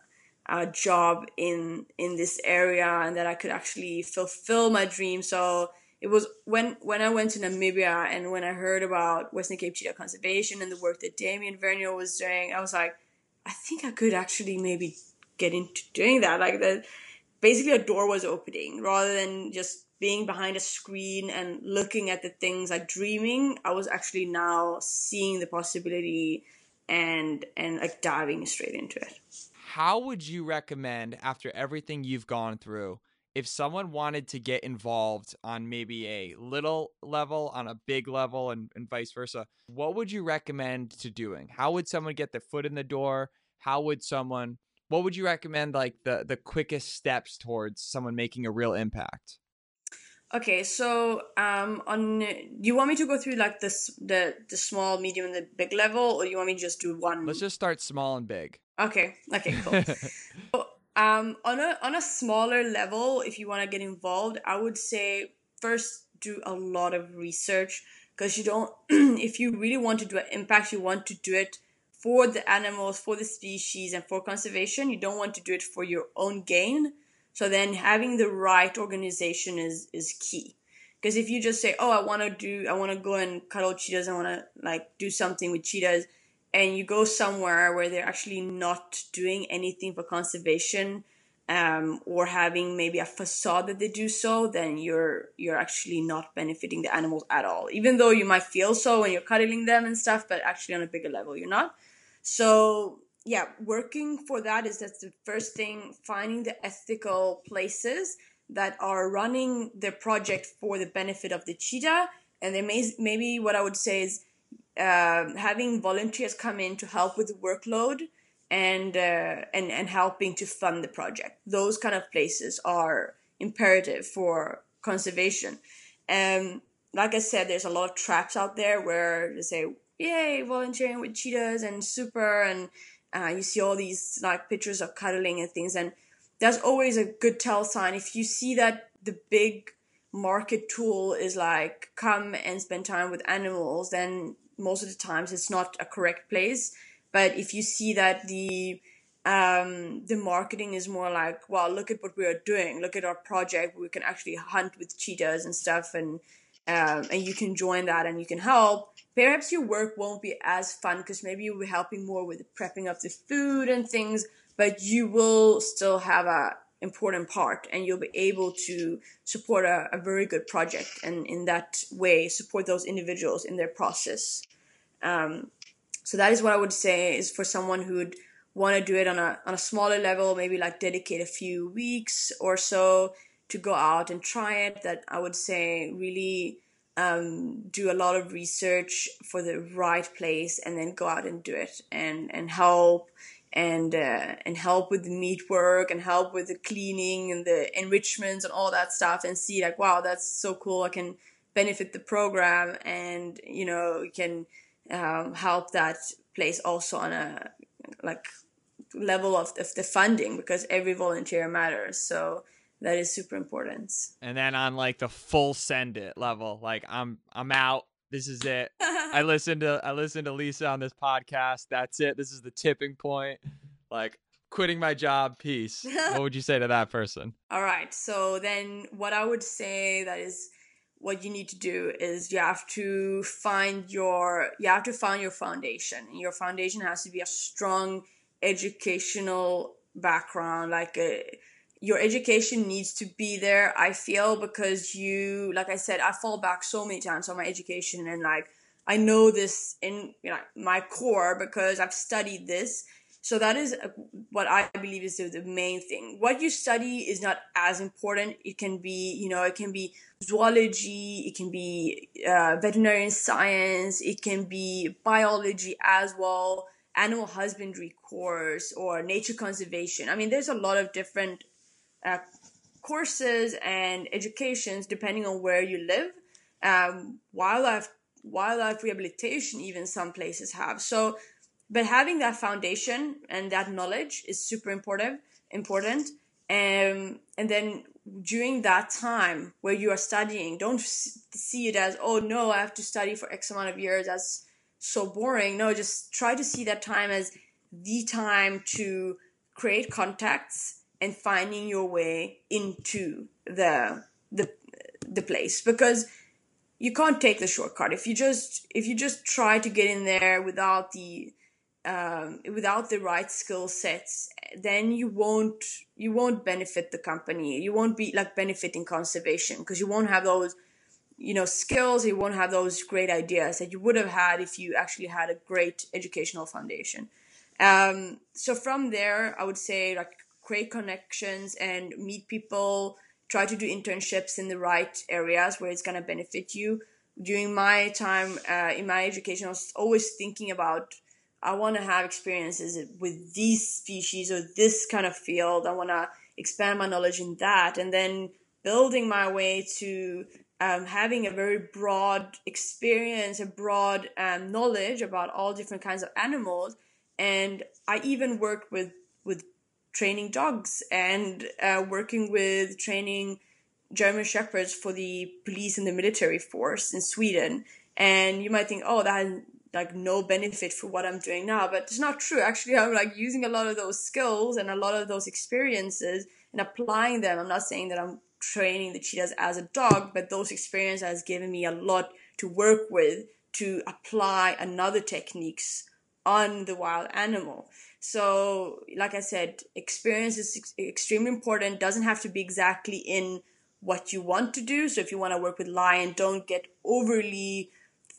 a job in in this area and that I could actually fulfill my dream. So it was when when I went to Namibia and when I heard about Western Cape cheetah conservation and the work that Damien Vernier was doing, I was like, I think I could actually maybe get into doing that. Like that, basically a door was opening rather than just being behind a screen and looking at the things like dreaming. I was actually now seeing the possibility and and like diving straight into it. How would you recommend after everything you've gone through? If someone wanted to get involved on maybe a little level, on a big level, and, and vice versa, what would you recommend to doing? How would someone get their foot in the door? How would someone, what would you recommend, like the, the quickest steps towards someone making a real impact? Okay, so um, on you want me to go through like this the the small, medium, and the big level, or you want me to just do one? Let's just start small and big. Okay. Okay. Cool. (laughs) Um, on a on a smaller level, if you want to get involved, I would say first do a lot of research because you don't. (clears throat) if you really want to do an impact, you want to do it for the animals, for the species, and for conservation. You don't want to do it for your own gain. So then, having the right organization is is key. Because if you just say, "Oh, I want to do, I want to go and cuddle cheetahs, I want to like do something with cheetahs," and you go somewhere where they're actually not doing anything for conservation um, or having maybe a facade that they do so, then you're you're actually not benefiting the animals at all. Even though you might feel so when you're cuddling them and stuff, but actually on a bigger level, you're not. So yeah, working for that is that's the first thing. Finding the ethical places that are running their project for the benefit of the cheetah, and then may, maybe what I would say is uh, having volunteers come in to help with the workload and uh, and and helping to fund the project. Those kind of places are imperative for conservation. Um, like I said, there's a lot of traps out there where they say, "Yay, volunteering with cheetahs and super," and uh, you see all these like pictures of cuddling and things, and that's always a good tell sign. If you see that the big market tool is like come and spend time with animals, then most of the times it's not a correct place. But if you see that the um, the marketing is more like, well, look at what we are doing. Look at our project. We can actually hunt with cheetahs and stuff, and um, and you can join that and you can help. Perhaps your work won't be as fun because maybe you'll be helping more with prepping of the food and things, but you will still have a important part and you'll be able to support a, a very good project and in that way support those individuals in their process. Um, so that is what i would say is for someone who would want to do it on a, on a smaller level maybe like dedicate a few weeks or so to go out and try it that i would say really um, do a lot of research for the right place and then go out and do it and and help and uh, and help with the meat work and help with the cleaning and the enrichments and all that stuff and see like wow that's so cool. I can benefit the program and you know can um, help that place also on a like level of, of the funding because every volunteer matters. So that is super important. And then on like the full send it level like i'm i'm out this is it. I (laughs) listened to I listened to Lisa on this podcast. That's it. This is the tipping point. Like quitting my job, peace. what would you say to (laughs) that person? All right. So then what I would say that is what you need to do is you have to find your you have to find your foundation. Your foundation has to be a strong educational background like a your education needs to be there i feel because you like i said i fall back so many times on my education and like i know this in you know my core because i've studied this. So that is uh, what i believe is the, main thing. What you study is not as important. It can be you know it can be zoology it can be uh, veterinary science it can be biology as well animal husbandry course or nature conservation. I mean there's a lot of different uh, courses and educations depending on where you live. Um, wildlife wildlife rehabilitation even some places have. So but having that foundation and that knowledge is super important important. Um, and then during that time where you are studying don't see it as oh no i have to study for x amount of years. That's so boring. No just try to see that time as the time to create contacts and finding your way into the the the place. Because you can't take the shortcut. If you just if you just try to get in there without the um, without the right skill sets then you won't you won't benefit the company. You won't be like benefiting conservation. Because you won't have those you know skills. You won't have those great ideas that you would have had if you actually had a great educational foundation. Um, so from there i would say like create connections and meet people try to do internships in the right areas where it's going to benefit you. During my time uh, in my education i was always thinking about i want to have experiences with these species or this kind of field. I want to expand my knowledge in that. And then building my way to um, having a very broad experience a broad um, knowledge about all different kinds of animals. And i even worked with with training dogs and uh, working with training German shepherds for the police and the military force in Sweden. And you might think, oh, that has like no benefit for what I'm doing now, but it's not true. Actually, I'm like using a lot of those skills and a lot of those experiences and applying them. I'm not saying that I'm training the cheetahs as a dog, but those experiences has given me a lot to work with to apply another techniques on the wild animal. So, like I said, experience is ex- extremely important. Doesn't have to be exactly in what you want to do. So, if you want to work with lion, don't get overly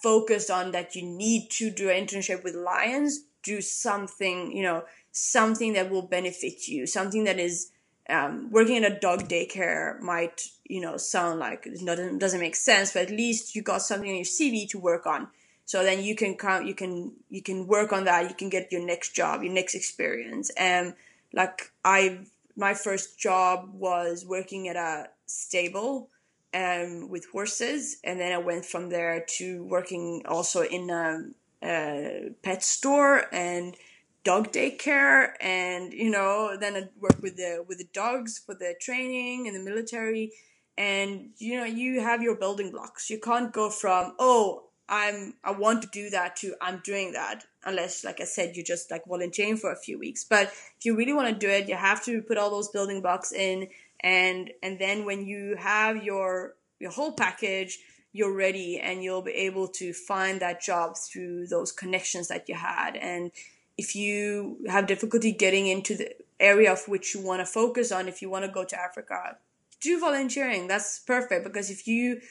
focused on that you need to do an internship with lions. Do something, you know, something that will benefit you. Something that is um, working in a dog daycare might, you know, sound like it doesn't doesn't make sense, but at least you got something on your CV to work on so then you can come you can you can work on that. You can get your next job your next experience. And like i my first job was working at a stable um, with horses. And then i went from there to working also in a, a pet store and dog daycare. And you know then i worked with the with the dogs for the training in the military. And you know you have your building blocks. You can't go from oh I'm I want to do that too. I'm doing that unless, like I said, you just like volunteering for a few weeks. But if you really want to do it, you have to put all those building blocks in, and and then when you have your your whole package, you're ready, and you'll be able to find that job through those connections that you had. And if you have difficulty getting into the area of which you want to focus on, if you want to go to Africa, do volunteering. That's perfect because if you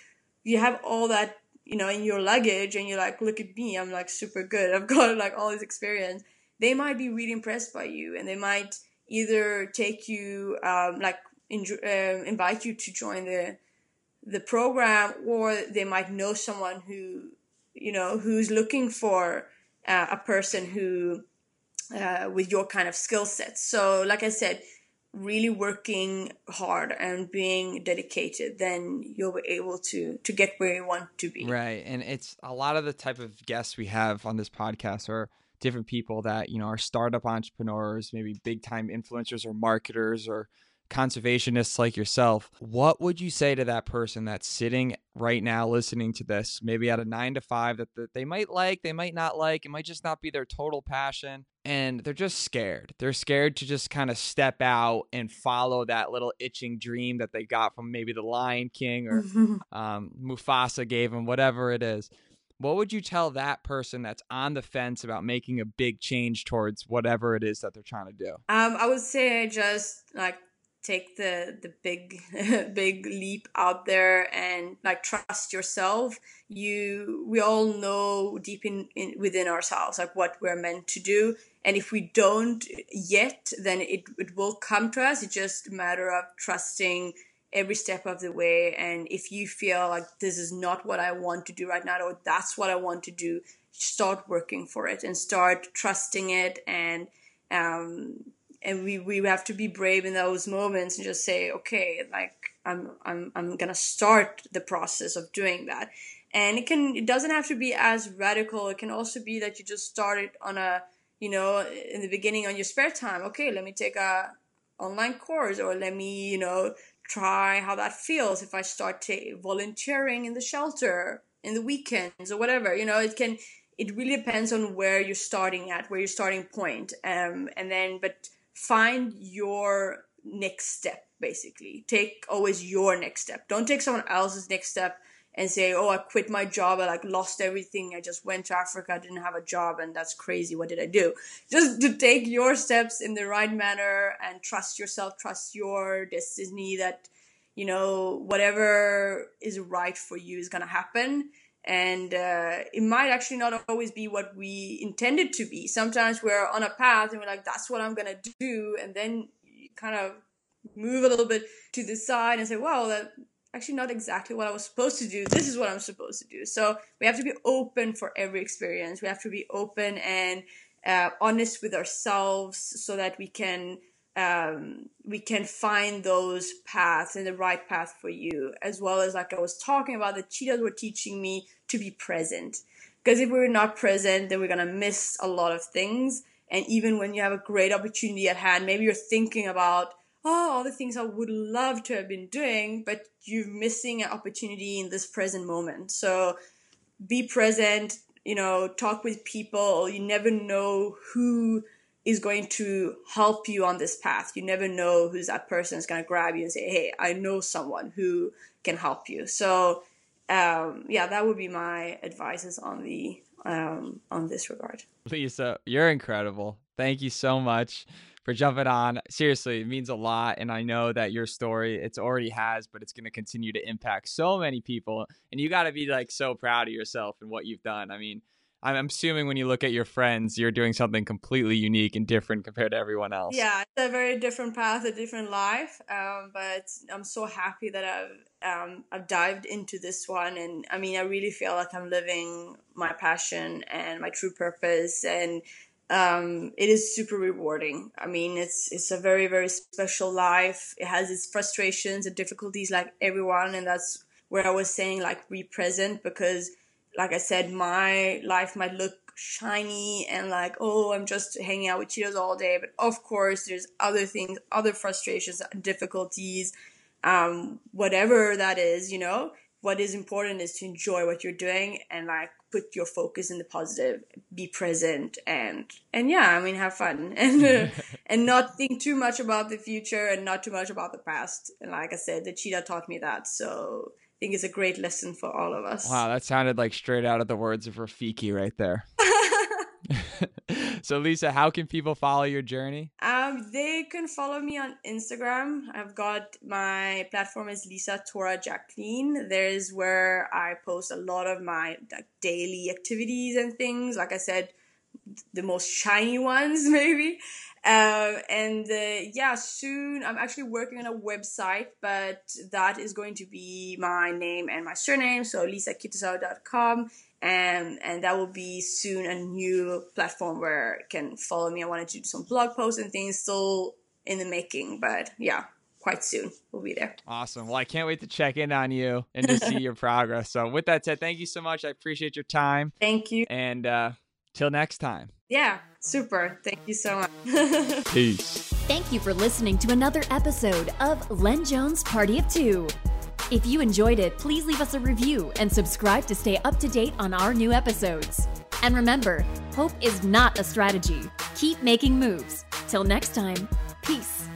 you have all that you know, in your luggage and you're like, look at me, I'm like super good. I've (laughs) got like all this experience. They might be really impressed by you and they might either take you, um, like, uh, invite you to join the, the program or they might know someone who, you know, who's looking for uh, a person who, uh, with your kind of skill set. So, like I said, really working hard and being dedicated then you'll be able to to get where you want to be. Right and it's a lot of the type of guests we have on this podcast are different people that you know are startup entrepreneurs maybe big time influencers or marketers or conservationists like yourself, what would you say to that person that's sitting right now listening to this, maybe at a nine to five that, that they might like, they might not like, it might just not be their total passion, and they're just scared. They're scared to just kind of step out and follow that little itching dream that they got from maybe the Lion King or (laughs) um, Mufasa gave them, whatever it is. What would you tell that person that's on the fence about making a big change towards whatever it is that they're trying to do? Um, I would say just like take the the big (laughs) big leap out there and like trust yourself. You we all know deep in, in within ourselves like what we're meant to do. And if we don't yet then it, it will come to us. It's just a matter of trusting every step of the way. And if you feel like this is not what i want to do right now or that's what i want to do start working for it and start trusting it and um, and we we have to be brave in those moments and just say okay like i'm i'm i'm to start the process of doing that. And it can it doesn't have to be as radical. It can also be that you just started on a you know in the beginning on your spare time. Okay let me take a online course or let me you know try how that feels. If i start t- volunteering in the shelter in the weekends or whatever you know it can it really depends on where you're starting at where your starting point. Um, and then but find your next step basically take always your next step don't take someone else's next step and say, "Oh, I quit my job. I like lost everything. I just went to Africa. I didn't have a job, and that's crazy. What did I do?" Just to take your steps in the right manner and trust yourself, trust your destiny. That you know whatever is right for you is gonna happen. And uh, it might actually not always be what we intended to be. Sometimes we're on a path and we're like, "That's what I'm gonna do," and then kind of move a little bit to the side and say, "Well, that actually not exactly what I was supposed to do. This is what I'm supposed to do. So we have to be open for every experience. We have to be open and uh, honest with ourselves so that we can um, we can find those paths and the right path for you, as well as like I was talking about, the cheetahs were teaching me to be present. Because if we're not present, then we're gonna miss a lot of things. And even when you have a great opportunity at hand, maybe you're thinking about oh, all the things I would love to have been doing, but you're missing an opportunity in this present moment. So be present, you know, talk with people. You never know who is going to help you on this path. You never know who's that person is going to grab you and say, hey, I know someone who can help you. So, um, yeah, that would be my advices on the um, on this regard. Lisa, you're incredible. Thank you so much for jumping on. Seriously, it means a lot. And I know that your story, it's already has, but it's going to continue to impact so many people. And you got to be like so proud of yourself and what you've done. I mean, I'm assuming when you look at your friends, you're doing something completely unique and different compared to everyone else. Yeah, it's a very different path, a different life. Um, but I'm so happy that I've um, I've dived into this one, and I mean, I really feel like I'm living my passion and my true purpose, and um, it is super rewarding. I mean, it's it's a very very special life. It has its frustrations and difficulties like everyone, and that's where I was saying like be present because, like I said, my life might look shiny and like oh I'm just hanging out with cheetahs all day, but of course there's other things, other frustrations, difficulties, um, whatever that is, you know? What is important is to enjoy what you're doing and like put your focus in the positive be present and and yeah i mean have fun. (laughs) And uh, (laughs) and not think too much about the future and not too much about the past. And like i said the cheetah taught me that. So think it's a great lesson for all of us wow that sounded like straight out of the words of rafiki right there (laughs) (laughs) so Lisa, how can people follow your journey? Um, they can follow me on Instagram. I've got my platform is Lisa Tora Jacqueline. There's where I post a lot of my like, daily activities and things. Like I said, the most shiny ones (laughs) maybe. Uh, and uh, yeah, soon I'm actually working on a website, but that is going to be my name and my surname, so lisakytosaho.com and and that will be soon a new platform where you can follow me. I wanted to do some blog posts and things still in the making, but yeah, quite soon we'll be there. Awesome. Well, I can't wait to check in on you and to see (laughs) your progress. So with that said, thank you so much. I appreciate your time. Thank you. And uh till next time. Yeah, super. Thank you so much. (laughs) Peace. Thank you for listening to another episode of Len Jones Party of Two. If you enjoyed it, please leave us a review and subscribe to stay up to date on our new episodes. And remember, hope is not a strategy. Keep making moves. Till next time, peace.